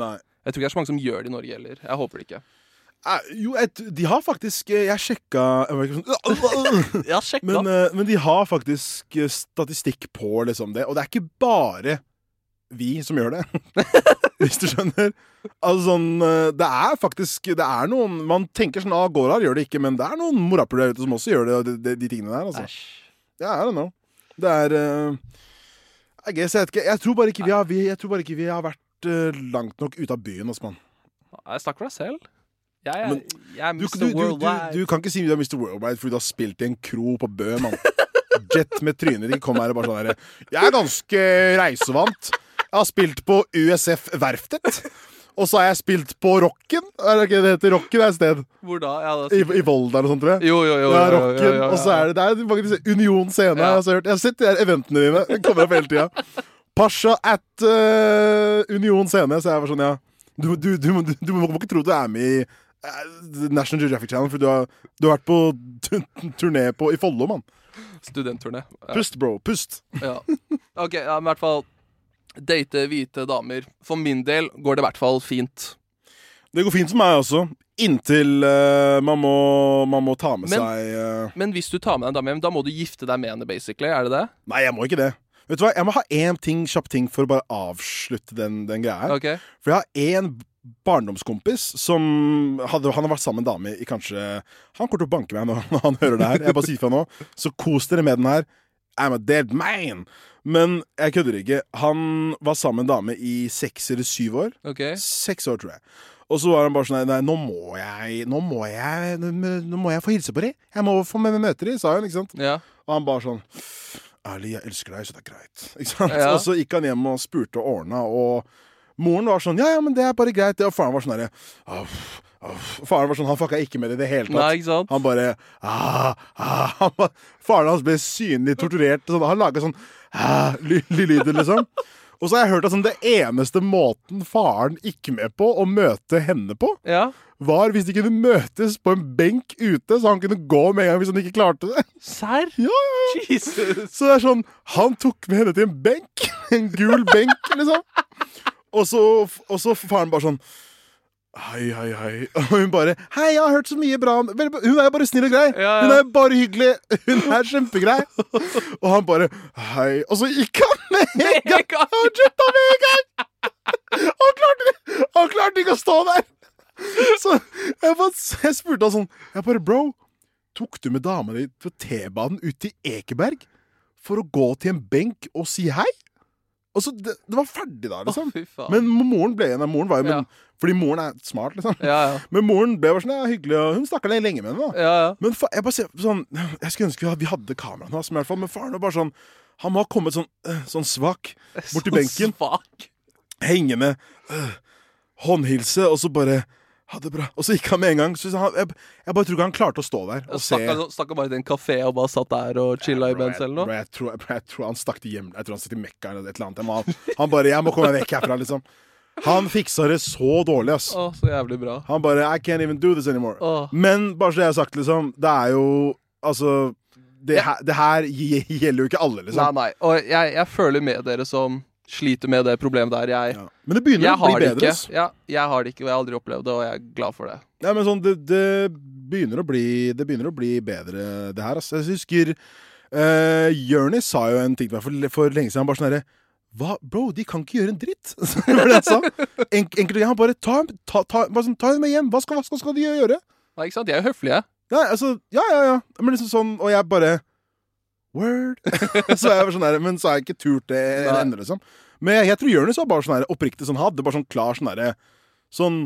S2: Nei.
S1: Jeg tror ikke det er så mange som gjør det i Norge heller. Jeg håper det ikke.
S2: Uh, jo, et, de har faktisk eh, Jeg sjekka jeg har sånn,
S1: Ja, sjekk
S2: men, uh, men de har faktisk statistikk på liksom det. Og det er ikke bare vi som gjør det. Hvis du skjønner. Altså sånn eh, Det er faktisk Det er noen Man tenker sånn ah, Gorar gjør det ikke, men det er noen morapper der ute som også gjør det, de, de, de tingene der. altså
S1: Æsj.
S2: Ja, I don't know. Det er uh, I guess, jeg vet ikke. Jeg tror bare ikke vi har, vi, jeg tror bare ikke vi har vært uh, langt nok ute av byen. Mann.
S1: Jeg snakker for deg selv. Jeg er,
S2: Men
S1: jeg er
S2: Du,
S1: Mr.
S2: du, du, du,
S1: Worldwide.
S2: du kan ikke si du er Mr. Worldwide fordi du har spilt i en kro på Bø, mann. Jet med trynet ditt kom her og bare sånn herre Jeg er ganske reisevant. Jeg har spilt på USF Verftet. Og så har jeg spilt på Rocken. Er det ikke det heter? Rocken er et sted.
S1: Hvor da? Ja,
S2: I, i Volda eller noe sånt, tror jeg.
S1: jo, jo, jo.
S2: Ja,
S1: jo, jo,
S2: Rocken.
S1: jo, jo,
S2: Og så er det, det er Union scene.
S1: Ja.
S2: Jeg, har hørt. jeg har sett de der eventene dine. Den kommer opp hele tida. Pasha at uh, Union scene. Så jeg var sånn, ja Du, du, du, du, du må ikke tro du er med i uh, National Geographic Channel, for du har, du har vært på turné på, i Follo, mann.
S1: Studentturné.
S2: Pust, bro. Pust.
S1: Ja. Ok, ja, men i hvert fall Date hvite damer. For min del går det i hvert fall fint.
S2: Det går fint for meg også. Inntil uh, man, må, man må ta med
S1: Men-
S2: seg uh...
S1: Men hvis du tar med deg en dame hjem, da må du gifte deg med henne, basically. Er det det?
S2: Nei, jeg må ikke det. Vet du hva, Jeg må ha én ting, kjapp ting for å bare avslutte den, den greia her.
S1: Okay.
S2: For jeg har én barndomskompis som hadde, Han har vært sammen med en dame i kanskje Han kommer til å banke meg når, han hører det her. Jeg bare sier fra nå. Så kos dere med den her. I'm a dead man. Men jeg kødder ikke. Han var sammen med en dame i seks eller syv år.
S1: Okay.
S2: Seks år, tror jeg. Og så var han bare sånn Nei, nå må jeg Nå må jeg Nå må jeg få hilse på dem. Jeg må få med møte dem, sa hun. ikke sant?
S1: Ja.
S2: Og han bare sånn Ærlig, jeg elsker deg, så det er greit. Ikke sant?
S1: Ja.
S2: Og så gikk han hjem og spurte og ordna, og moren var sånn Ja, ja, men det er bare greit. det». Og faren var sånn herre. Faren var sånn Han fucka ikke med det i det hele tatt.
S1: Nei, ikke sant?
S2: Han bare ah, ah, han Faren hans ble synlig torturert. Sånn, han laga sånn ah, ly, ly, lyder, liksom. Og så har jeg hørt at sånn, det eneste måten faren gikk med på å møte henne på,
S1: Ja.
S2: var hvis de kunne møtes på en benk ute, så han kunne gå med en gang hvis han ikke klarte det.
S1: Serr?
S2: Ja, ja, ja.
S1: Jesus.
S2: Så det er sånn Han tok med henne til en benk. En gul benk, liksom. Og så, og så faren bare sånn Hei, hei, hei. Og hun bare Hei, jeg har hørt så mye bra om Hun er jo bare snill og grei.
S1: Ja, ja.
S2: Hun er bare hyggelig. Hun er kjempegrei. Og han bare Hei. Og så gikk han med en gang. Han jetta med en gang! Han klarte, han klarte ikke å stå der. Så jeg, bare, jeg spurte han sånn Jeg bare Bro, tok du med dama di på T-banen ut til Ekeberg for å gå til en benk og si hei? Og så, det, det var ferdig da, liksom.
S1: Oh.
S2: Men moren ble igjen. Moren var jo men,
S1: Ja.
S2: Fordi moren er smart, liksom.
S1: Ja, ja.
S2: Men moren ble bare sånn ja, hyggelig, og hun snakka lenge med henne. da
S1: Ja, ja.
S2: Men fa jeg bare ser sånn Jeg skulle ønske vi hadde kamera nå, men i hvert fall Men faren var bare sånn Han må ha kommet sånn, øh, sånn svak bort til benken,
S1: svak.
S2: med øh, håndhilse, og så bare Ha det bra. Og så gikk han med en gang. Så han, jeg, jeg bare tror ikke han klarte å stå der og
S1: Stakk han stakk han bare til en kafé og bare satt der og chilla
S2: Bro,
S1: imens eller
S2: bro,
S1: noe?
S2: jeg, tror, bro, jeg tror han stakk til hjem Jeg tror han satt i Mekka eller et eller annet. Må, han bare 'Jeg må komme meg vekk herfra', liksom. Han fiksa det så dårlig, ass.
S1: Å, så jævlig bra.
S2: Han bare 'I can't even do this anymore'.
S1: Åh.
S2: Men bare så jeg har sagt, liksom, det er jo Altså Det,
S1: Ja.
S2: her, det her gjelder jo ikke alle,
S1: Nei,
S2: liksom.
S1: nei. Og jeg, jeg føler med dere som sliter med det problemet der. Jeg,
S2: Ja. Men det begynner å bli bedre.
S1: Ja, jeg har det ikke, og jeg har aldri opplevd det, og jeg er glad for det.
S2: Ja, men sånn, det, det begynner å bli Det begynner å bli bedre, det her. Altså. Jeg husker uh, Jonis sa jo en ting til meg for, for lenge siden. Han bare sånn herre hva? Bro, de kan ikke gjøre en dritt! det var det han sa. En, enkelte ganger bare ta, ta, ta, bare sånn, ta dem med hjem. Hva skal, hva skal de gjøre?
S1: Nei, ikke sant? De er jo høflige.
S2: Ja, altså, ja, ja, ja. Men liksom sånn, og jeg bare Word! så jeg var sånn der, Men så har jeg ikke turt det
S1: Nei.
S2: ennå, liksom. Men jeg, tror Jonis var bare sånn oppriktig sånn hadde bare sånn klar sånn derre Sånn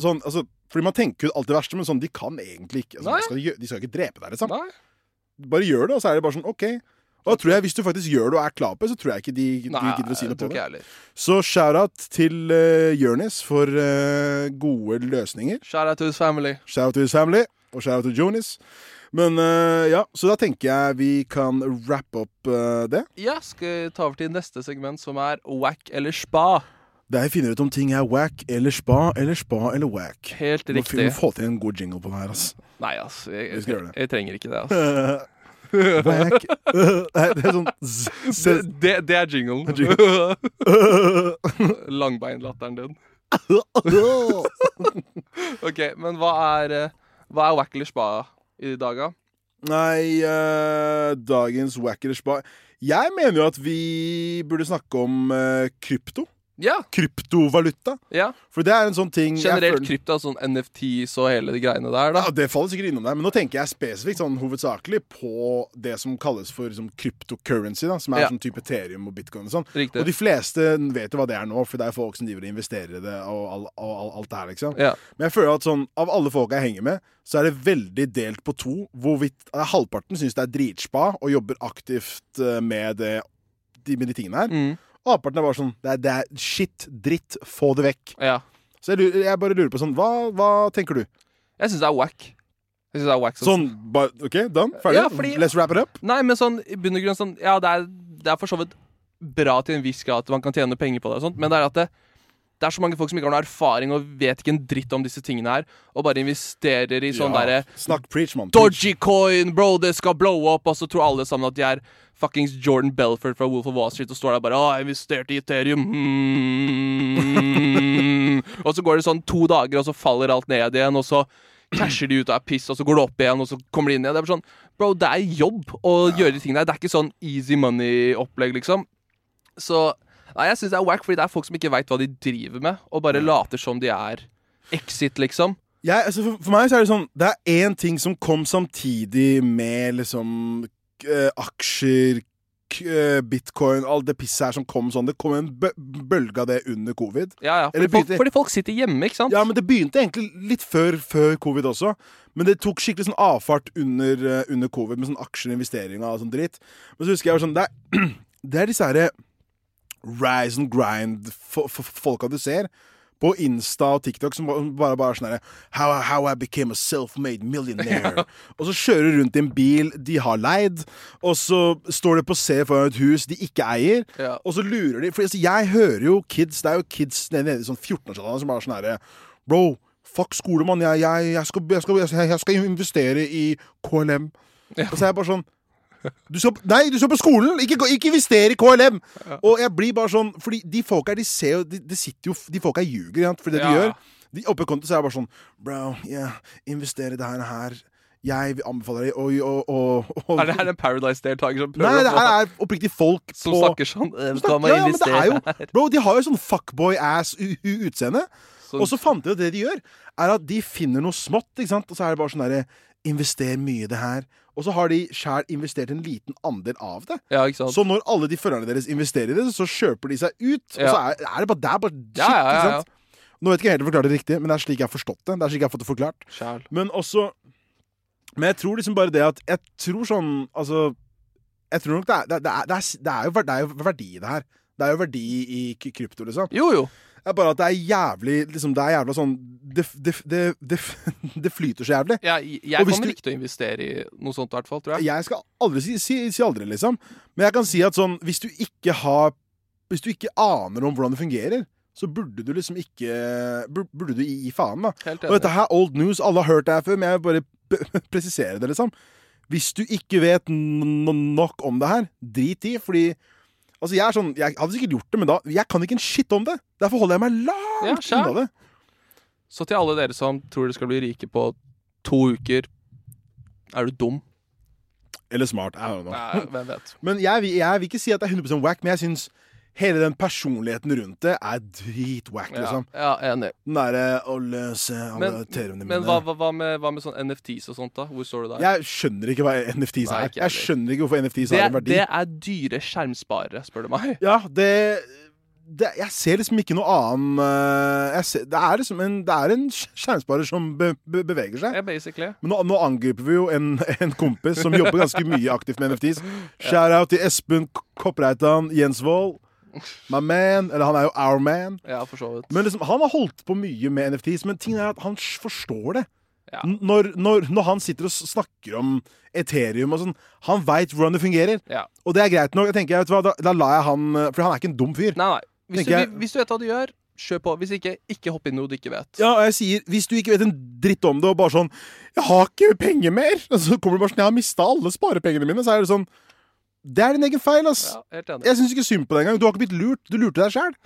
S2: Sånn, altså Fordi man tenker jo alt det verste, men sånn, de kan egentlig ikke altså, skal de, de skal ikke drepe deg, liksom.
S1: Nei.
S2: Bare gjør det, og så er det bare sånn OK. Og da tror jeg, hvis du faktisk gjør det og er klar på det, så tror jeg ikke de, de
S1: Nei,
S2: gidder å si
S1: det
S2: på det. Så shout-out til uh, Jonis for uh, gode løsninger.
S1: Shout out to his family.
S2: Shout out to his family, og shout out to Jonis. Men eh, ja, så da tenker jeg vi kan wrap opp eh, det.
S1: Ja, skal ta over til neste segment, som er whack eller spa.
S2: Der jeg finner ut om ting er wack eller spa eller spa eller wack.
S1: Helt
S2: må,
S1: riktig.
S2: vi må få til en god jingle på den her, ass.
S1: Nei, ass. Jeg, jeg, jeg,
S2: jeg,
S1: trenger ikke det, ass.
S2: wack Nei, det er sånn
S1: Det, det, det er jinglen. Langbeinlatteren din. OK, men hva er, eh, hva er whack eller spa i de daga?
S2: Nei, uh, dagens wackers bar Jeg mener jo at vi burde snakke om uh, krypto.
S1: Ja.
S2: Kryptovaluta.
S1: ja.
S2: For det er en sånn ting
S1: Generelt
S2: føler-
S1: krypto, sånn NFTs og hele de greiene der, da.
S2: Ja, Det faller sikkert innom der, men nå tenker jeg spesifikt sånn hovedsakelig på det som kalles for liksom, cryptocurrency, da, som er
S1: Ja.
S2: sånn type Ethereum og bitcoin og sånn.
S1: Riktig.
S2: Og de fleste vet jo hva det er nå, for det er folk som driver og investerer i det og, all, og all, alt det her, liksom.
S1: Ja.
S2: Men jeg føler at sånn, av alle folka jeg henger med, så er det veldig delt på to. Hvorvidt eh, Halvparten syns det er dritspa og jobber aktivt eh, med, det, med de tingene her.
S1: Mm.
S2: Halvparten er bare sånn det er, det er shit, dritt, få det vekk.
S1: ja.
S2: Så jeg, lurer, jeg bare lurer på sånn Hva, hva tenker du?
S1: Jeg syns det er whack. Jeg synes det er whack
S2: Sånn, ba, OK, done? Ferdig?
S1: Ja, fordi-
S2: Let's wrap it up?
S1: Nei, men sånn i bunn og grunn sånn Ja, det er, det er for så vidt bra til en viss grad at man kan tjene penger på det, og sånt, men det er at det, det er så mange folk som ikke har noe erfaring og vet ikke en dritt om disse tingene her, og bare investerer i sånn
S2: Ja,
S1: derre
S2: mann.
S1: Dogecoin, bro, det skal blow up, og så tror alle sammen at de er fuckings Jordan Belford fra Wolf of Wall Street og står der bare 'Å, jeg investerte i Ethereum'. Og så går det sånn to dager, og så faller alt ned igjen, og så casher de ut og er piss, og så går det opp igjen, og så kommer de inn igjen. Det er bare sånn Bro, det er jobb å gjøre de tingene der. Det er ikke sånn easy money-opplegg, liksom. Så Nei, jeg syns det er wack, fordi det er folk som ikke veit hva de driver med, og bare later som de er exit, liksom.
S2: Jeg, altså for, for meg så er det sånn Det er én ting som kom samtidig med liksom aksjer, k eh, bitcoin, all det pisset her som kom sånn. Det kom en bølge av det under covid.
S1: Ja, ja.
S2: Fordi,
S1: Fordi folk, fordi folk sitter hjemme, ikke sant?
S2: Ja, men det begynte egentlig litt før, før covid også. Men det tok skikkelig sånn avfart under, eh, under covid med sånn aksjer, investeringer og sånn dritt. Men så husker jeg sånn Det er, det er disse herre rise and grind-folka du ser. På Insta og TikTok som bare, bare er sånn herre how, how I became a self-made millionaire. og så kjører de rundt i en bil de har leid, og så står de på C foran et hus de ikke eier.
S1: Ja.
S2: Og så lurer de For altså, jeg hører jo kids Det er jo kids nede nede i sånn 14-årsalderen som bare er sånn herre Bro, fuck skole, mann. Jeg, jeg, jeg, jeg, skal, investere i KLM. Og så er jeg bare sånn du skal, nei, du skal på skolen! Ikke, ikke investere i KLM! Og jeg blir bare sånn Fordi de folka her, de ser jo De, de sitter jo De folka ljuger, ikke sant, for det
S1: Ja.
S2: de gjør. De, oppe i konto så er jeg bare sånn Bro, yeah, investere i det her, her. Jeg anbefaler deg å å- å- å-
S1: Er det her en Paradise-deltaker som prøver
S2: Nei,
S1: det
S2: her er oppriktig folk
S1: Som
S2: på
S1: snakker sånn eh,
S2: Snakk- ja, ja, men det er jo. Bro, de har jo sånn fuckboy-ass-utseende. Og så fant jeg jo det de gjør, er at de finner noe smått, ikke sant? og så er det bare sånn derre Invester mye i det her. Og så har de sjæl investert en liten andel av det.
S1: Ja?
S2: Så når alle de følgerne deres investerer i det, så kjøper de seg ut. Og så er, er det bare det er bare shit, ikke sant? Nå vet ikke jeg helt om jeg forklarte det riktig, men det er slik jeg har forstått det. Det er slik jeg har fått det forklart.
S1: Sjæl.
S2: Men også Men jeg tror liksom bare det at Jeg tror sånn Altså Jeg tror nok det er Det, er, det, er, det, er, jo er verdi i det her. Det er jo verdi i krypto, liksom.
S1: Jo, jo.
S2: Er bare at det er jævlig liksom, Det er jævla sånn Det, det, det, det, flyter så jævlig.
S1: Ja, jeg kommer
S2: du-
S1: ikke til å investere i noe sånt, i hvert fall. tror jeg.
S2: Jeg skal aldri si, si, si aldri, liksom. Men jeg kan si at sånn Hvis du ikke har Hvis du ikke aner om hvordan det fungerer, så burde du liksom ikke Burde du gi, faen, da. Og dette her er old news. Alle har hørt det her før, men jeg vil bare presisere det, liksom. Hvis du ikke vet nok om det her, drit i, fordi Altså, jeg er sånn Jeg hadde sikkert gjort det, men da Jeg kan ikke en shit om det. Derfor holder jeg meg langt
S1: ja,
S2: unna det.
S1: Så til alle dere som tror dere skal bli rike på to uker, er du dum?
S2: Eller smart. jeg vet.
S1: Nei, hvem vet.
S2: Men jeg, jeg vil ikke si at det er 100% wack, men jeg syns hele den personligheten rundt det er dritwack,
S1: Ja,
S2: liksom.
S1: ja, enig.
S2: Den derre å løse alle
S1: Men,
S2: mine.
S1: men hva, hva, med, hva med sånn NFTs og sånt, da? Hvor står du der?
S2: Jeg skjønner ikke hva NFTs
S1: Nei,
S2: er. Jeg skjønner ikke hvorfor NFTs
S1: det,
S2: har en verdi.
S1: det er dyre skjermsparere, spør du meg.
S2: Ja, det, det Jeg ser liksom ikke noe annen eh, ser, Det er liksom en, det er en skjermsparer som be, be, beveger seg.
S1: Ja, basically.
S2: Men nå, nå angriper vi jo en, en kompis som jobber ganske mye aktivt med NFTs. Shout-out til Espen Kopreitan Jensvold. My man. Eller han er jo our man.
S1: Ja, for så vidt.
S2: Men liksom, han har holdt på mye med NFTs, men tingen er at han forstår det.
S1: Ja.
S2: Når, når, når han sitter og snakker om Ethereum og sånn, han veit hvordan det fungerer.
S1: Ja.
S2: Og det er greit nok. Jeg tenker, hva, da, da lar jeg han eh, For han er ikke en dum fyr.
S1: Nei, nei. Hvis du,
S2: jeg-
S1: hvis du vet hva du gjør, kjør på. Hvis ikke, ikke hopp inn noe du ikke vet.
S2: Ja, og jeg sier, Hvis du ikke vet en dritt om det, og bare sånn 'Jeg har ikke penger mer!' Og så kommer du bare sånn 'Jeg har mista alle sparepengene mine', så er det sånn Det er din egen feil, ass.
S1: Ja.
S2: Jeg syns ikke synd på deg engang. Du har ikke blitt lurt. Du lurte deg sjæl.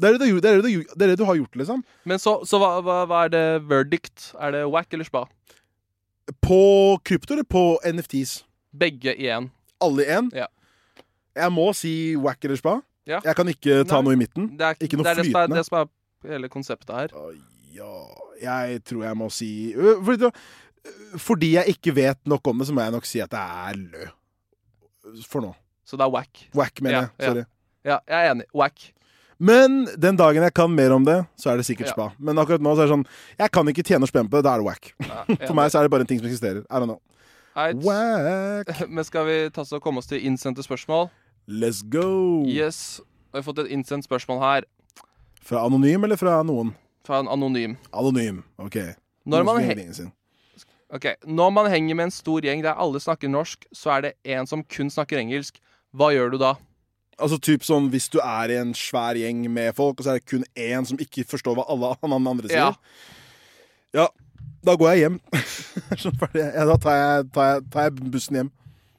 S2: Det er det, du, det, er det, du, det er det du har gjort, liksom.
S1: Men så, så hva, hva, hva er det verdict? Er det whack eller spa?
S2: På krypto eller på NFTs?
S1: Begge i én.
S2: Alle i én?
S1: Ja.
S2: Jeg må si whack eller spa.
S1: Ja.
S2: Jeg kan ikke ta
S1: Nei.
S2: noe i midten.
S1: Det er,
S2: Ikke noe
S1: det, er det, er,
S2: flytende.
S1: det som er hele konseptet her.
S2: Ja, jeg tror jeg må si øh, fordi, øh, fordi jeg ikke vet nok om det, så må jeg nok si at det er lø. For nå.
S1: Så det er whack.
S2: Whack, mener
S1: Ja,
S2: jeg.
S1: ja.
S2: Sorry.
S1: Ja, jeg er enig. Whack.
S2: Men den dagen jeg kan mer om det, så er det sikkert
S1: Ja.
S2: spa. Men akkurat nå så er det sånn Jeg kan ikke tjene noe spenn på det, da er det whack.
S1: Ja,
S2: For meg så er det bare en ting som eksisterer. I don't know.
S1: Right.
S2: Whack.
S1: Men skal vi ta oss og komme oss til innsendte spørsmål?
S2: Let's go.
S1: Yes. Vi har fått et innsendt spørsmål her
S2: Fra anonym eller fra noen?
S1: fra en anonym.
S2: Anonym. OK.
S1: Når man, he. Ok, Når man henger med en stor gjeng der alle snakker norsk, så er det en som kun snakker engelsk. Hva gjør du da?
S2: Altså typ sånn Hvis du er i en svær gjeng med folk, og så er det kun én som ikke forstår hva alle andre sier,
S1: Ja.
S2: ja, da går jeg hjem. Ja, da tar jeg, tar, jeg, tar jeg bussen hjem.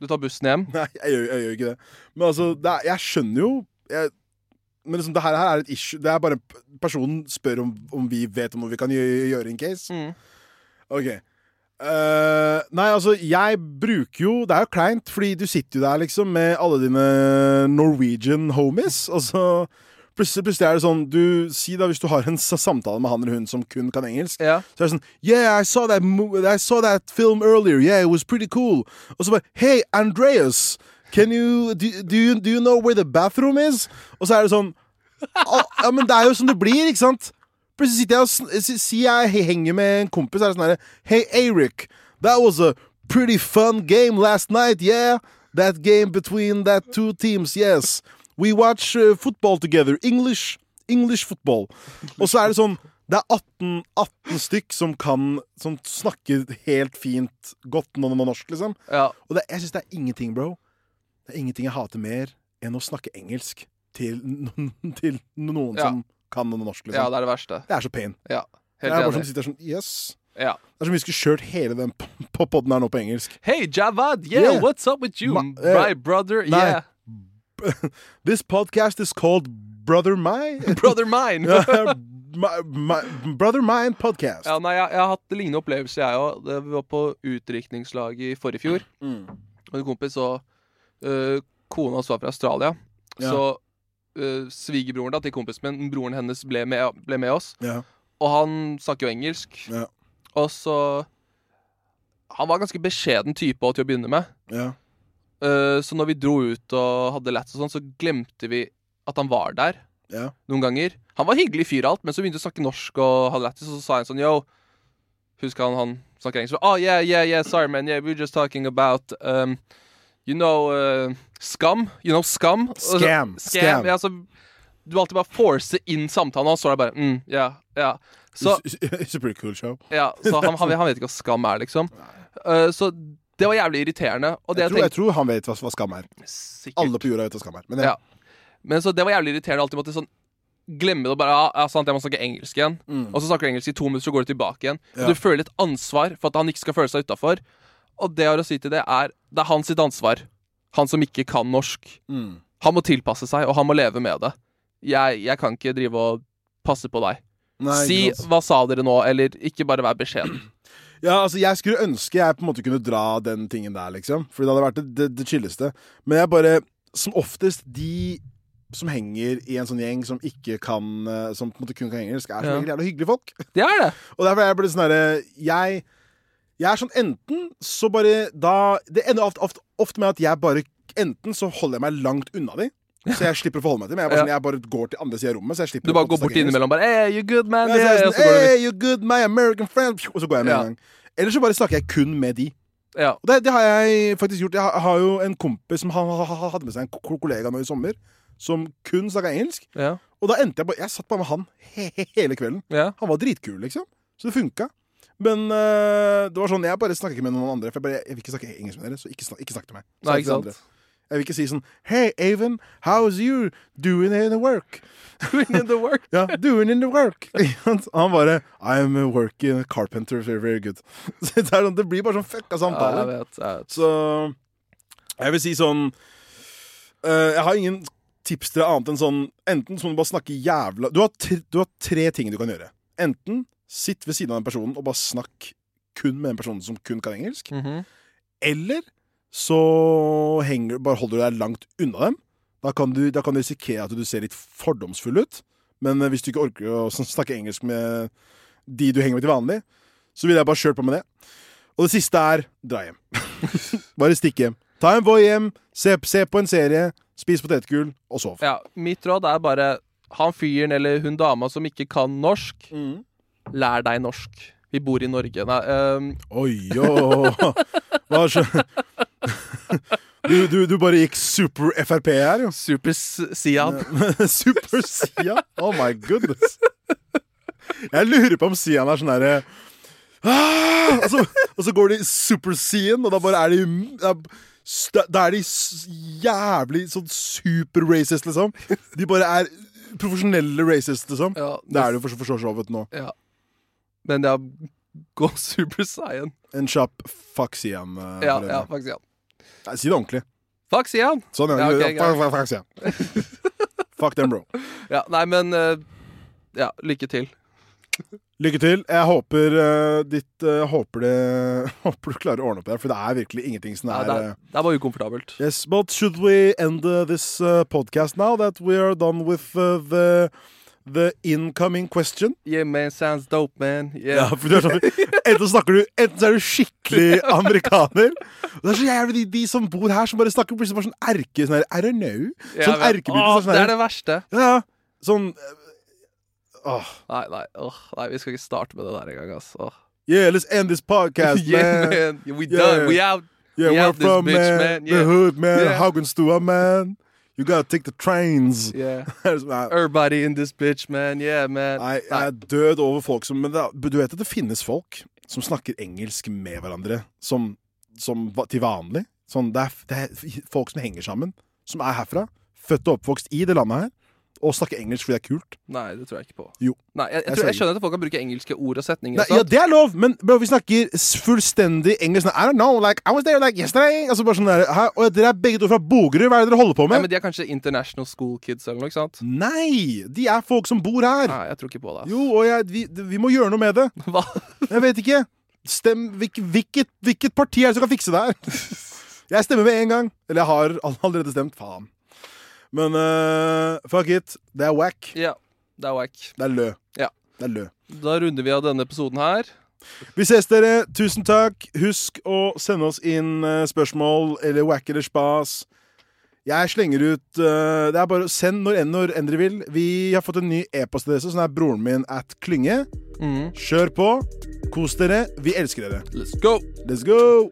S1: Du tar bussen hjem?
S2: Nei, jeg gjør, jeg gjør ikke det. Men altså, det er, jeg skjønner jo Men liksom, det her, er et issue. Det er bare Personen spør om, om vi vet om noe vi kan gjøre, gjøre in case.
S1: Mm.
S2: OK. Eh, nei, altså, jeg bruker jo Det er jo kleint, fordi du sitter jo der liksom med alle dine Norwegian homies, og så plutselig, plutselig er det sånn Du Si da hvis du har en samtale med han eller hun som kun kan engelsk.
S1: Ja.
S2: Så er det sånn Yeah, I saw that, I saw that film earlier. Yeah, it was pretty cool. Og så bare Hey, Andreas. Can you do, do you do you know where the bathroom is? Og så er det sånn Ja, men det er jo som det blir, ikke sant? Plutselig sitter jeg og si- jeg henger med en kompis, er det sånn her Hey, Eirik. That was a pretty fun game last night, yeah? That game between that two teams, yes. We watch uh, football together. English. English football. Og så er det sånn Det er 18, 18 stykk som kan Som snakker helt fint godt når man er norsk, liksom.
S1: ja.
S2: Og det, jeg syns det er ingenting, bro. Det er ingenting jeg hater mer enn å snakke engelsk til, til noen
S1: Ja.
S2: som kan noe norsk, Liksom.
S1: ja, det er det verste.
S2: det er så pain.
S1: Ja.
S2: Det er bare
S1: enig.
S2: sitter sånn Yes.
S1: Ja.
S2: Det er som vi skulle kjørt hele den poden her nå på engelsk.
S1: Hey, Javad, yeah,
S2: Yeah.
S1: what's up with you?
S2: Ma- eh,
S1: My brother,
S2: nei.
S1: yeah.
S2: This podcast is called Brother My
S1: Brother mine.
S2: My, my, Brother Mine Podcast.
S1: Ja, nei, jeg, jeg har hatt lignende opplevelser, jeg òg. Vi var på utdrikningslag i forrige fjor.
S2: Mm.
S1: Og en kompis og uh, kona hans var fra Australia.
S2: Ja.
S1: Så øh, svigerbroren da, til kompisen min, broren hennes, ble med, ble med oss.
S2: Ja.
S1: Og han snakker jo engelsk.
S2: Ja.
S1: Og så Han var ganske beskjeden type også til å begynne med.
S2: Ja.
S1: Uh, så når vi dro ut og hadde lett og sånn, så glemte vi at han var der.
S2: Ja.
S1: noen ganger. Han var hyggelig fyr og alt, men så begynte han å snakke norsk og hadde lættis, og så sa han sånn yo Husker han han snakker engelsk? Oh, yeah, yeah, yeah, sorry, man. Yeah, we were just talking about um, You know uh, Skam. You know Skam. Scam. så-
S2: Scam. Scam.
S1: Ja, så du alltid bare force inn samtalen, og han står der bare mm, yeah, yeah. Så,
S2: It's a pretty cool show.
S1: ja, så han, han, han vet ikke hva skam er, liksom. Uh, så det var jævlig irriterende.
S2: Jeg
S1: jeg,
S2: tror, jeg tror han vet hva, hva skam er.
S1: Sikkert.
S2: Alle på jorda vet hva skam er. Men ja.
S1: Men så det var jævlig irriterende. Alltid måtte sånn glemme det og bare ja, ja, sant, jeg må snakke engelsk igjen. Og så snakker du engelsk i to minutter, så går du tilbake igjen.
S2: Mm. Ja.
S1: Du føler litt ansvar for at han ikke skal føle seg utafor. Og det jeg har å si til det, er det er hans sitt ansvar. Han som ikke kan norsk.
S2: Mm.
S1: Han må tilpasse seg, og han må leve med det. Jeg, jeg kan ikke drive og passe på deg.
S2: Nei,
S1: si. 'hva sa dere nå', eller ikke bare vær beskjeden.
S2: Ja, altså Jeg skulle ønske jeg på en måte kunne dra den tingen der, liksom. Fordi det hadde vært det, det, det chilleste. Men jeg bare Som oftest, de som henger i en sånn gjeng som ikke kan eh, Som på en måte kun kan engelsk, er som
S1: Ja.
S2: jævla hyggelige folk.
S1: Det er det.
S2: Og derfor er jeg bare sånn herre Jeg Jeg er sånn enten så bare da Det ender ofte, ofte, ofte med at jeg bare Enten så holder jeg meg langt unna de, så jeg slipper å forholde meg til dem. Jeg, bare sånn, jeg bare går til andre sida av rommet. Så jeg slipper
S1: Du bare går bort innimellom bare hey, you good, man?
S2: Ja, så jeg sånn, hey, you good, my American friend Og så går jeg med
S1: Ja.
S2: en gang. Eller så bare snakker jeg kun med de.
S1: Ja.
S2: Og det, det har jeg faktisk gjort. Jeg har, jo en kompis som han ha- ha- hadde med seg en kollega nå i sommer, som kun snakka engelsk.
S1: Ja.
S2: Og da endte jeg bare Jeg satt bare med han he he hele kvelden.
S1: ja.
S2: Han var dritkul, liksom. Så det funka. Men uh, det var sånn, jeg bare snakker ikke med noen andre. For jeg, bare, jeg vil ikke snakke engelsk med dere, så ikke, snak, ikke snakk til meg.
S1: Nei, ikke sant?
S2: Jeg vil ikke si sånn Hey, Avon, how's you doing in the work?
S1: Doing in the work.
S2: Ja, doing in the work. Han bare I'm working a carpenter very, very good. Det, sånn, det blir bare sånn fucka
S1: Ja, jeg vet. Jeg vet.
S2: Så jeg vil si sånn uh, Jeg har ingen tips til deg annet enn sånn Enten så må du bare snakke jævla du har, tre, du har tre ting du kan gjøre. Enten sitt ved siden av den personen og bare snakk kun med den personen som kun kan engelsk.
S1: Mhm.
S2: Eller så henger, bare holder du deg langt unna dem. Da kan, du, da kan du risikere at du ser litt fordomsfull ut. Men eh, hvis du ikke orker å snakke engelsk med de du henger med til vanlig, så ville jeg bare kjørt på med det. Og det siste er dra hjem. bare stikk hjem. Ta en Voi hjem, se, se på en serie, spis potetgull og sov.
S1: Ja, mitt råd er bare han fyren eller hun dama som ikke kan norsk,
S2: Mm.
S1: Lær deg norsk. Vi bor i Norge. Nei, um...
S2: Oi, jo. Hva skjø... Du, du, du bare gikk super Frp her, jo.
S1: super Sian.
S2: Super Sian? Oh my goodness. Jeg lurer på om Sian er sånn derre ah! og, så, og så går de Super Sian, og da bare er de Da er de jævlig sånn super racist, liksom. De bare er profesjonelle racist, liksom.
S1: Ja,
S2: Det er det jo for, for så så vidt nå.
S1: Ja. Men ja, gå Super Saiyan.
S2: En kjapp fuck Siam. Uh,
S1: Ja, ja, fuck Siam.
S2: Nei, Si det ordentlig.
S1: Fuck Siam!
S2: Sånn, ja.
S1: Ja, ok,
S2: fuck, fuck, fuck Siam. Fuck them, bro.
S1: Ja, nei, men uh, Ja, lykke til.
S2: Lykke til. Jeg håper uh, ditt uh, håper, det, håper du klarer å ordne opp det, for det er virkelig ingenting som
S1: Ja,
S2: er
S1: det, er, det er bare ukomfortabelt.
S2: Yes, but should we end uh, this podcast now that we are done with the the incoming question?
S1: Yeah, man, sounds dope, man.
S2: Ja,
S1: Yeah.
S2: er sånn, Enten snakker du Enten så er du skikkelig amerikaner. Det er så jævlig de, de som bor her, som bare snakker plutselig bare sånn erke sånn her, I don't know. Sånn
S1: ja,
S2: erkebruk.
S1: Åh,
S2: Sånn
S1: det er det verste.
S2: Ja, ja. Sånn eh, åh.
S1: Nei, nei, åh, nei, vi skal ikke starte med det der engang. Åh.
S2: Yeah, let's end this podcast,
S1: yeah,
S2: man.
S1: man. We
S2: Yeah.
S1: done. We out.
S2: Yeah,
S1: We
S2: we're
S1: out
S2: from
S1: bitch,
S2: man,
S1: man.
S2: the hood, man.
S1: Yeah.
S2: Haugenstua, man. You gotta take the trains.
S1: Yeah. Everybody in this bitch, man. Yeah, man.
S2: Nei, jeg er død over folk som Men det, du vet at det finnes folk som snakker engelsk med hverandre som, som til vanlig? Sånn, det, er, det er folk som henger sammen, som er herfra. Født og oppvokst i det landet her. Og snakke engelsk fordi det er kult.
S1: Nei, det tror jeg ikke på.
S2: Jo.
S1: Nei, jeg, jeg,
S2: Jeg
S1: tror, jeg skjønner at folk kan bruke engelske ord og setninger.
S2: Nei, ja, det er lov, men bro, vi snakker fullstendig engelsk. I don't know, like, I was there like yesterday. Altså bare sånn der? Og dere er begge to fra Bogerud. Hva er det dere holder på med?
S1: Nei, men De er kanskje international school kids eller noe, ikke sant?
S2: Nei! De er folk som bor her.
S1: Nei, jeg tror ikke på det.
S2: Jo, og jeg, vi, vi må gjøre noe med det.
S1: Hva?
S2: Jeg vet ikke. Stem, hvilket, hvilket parti er det som kan fikse det her? Jeg stemmer med en gang. Eller jeg har all- allerede stemt. Faen. Men uh, fuck it. Det er wack.
S1: Ja, det er wack.
S2: Det er lø.
S1: Ja.
S2: Det er lø.
S1: Da runder vi av denne episoden her.
S2: Vi ses, dere. Tusen takk. Husk å sende oss inn eh, spørsmål eller wack eller spas. Jeg slenger ut uh, Det er bare send når enn når enn dere vil. Vi har fått en ny e-postadresse, som er broren min at Klynge.
S1: Mm.
S2: Kjør på. Kos dere. Vi elsker dere.
S1: Let's go!
S2: Let's go!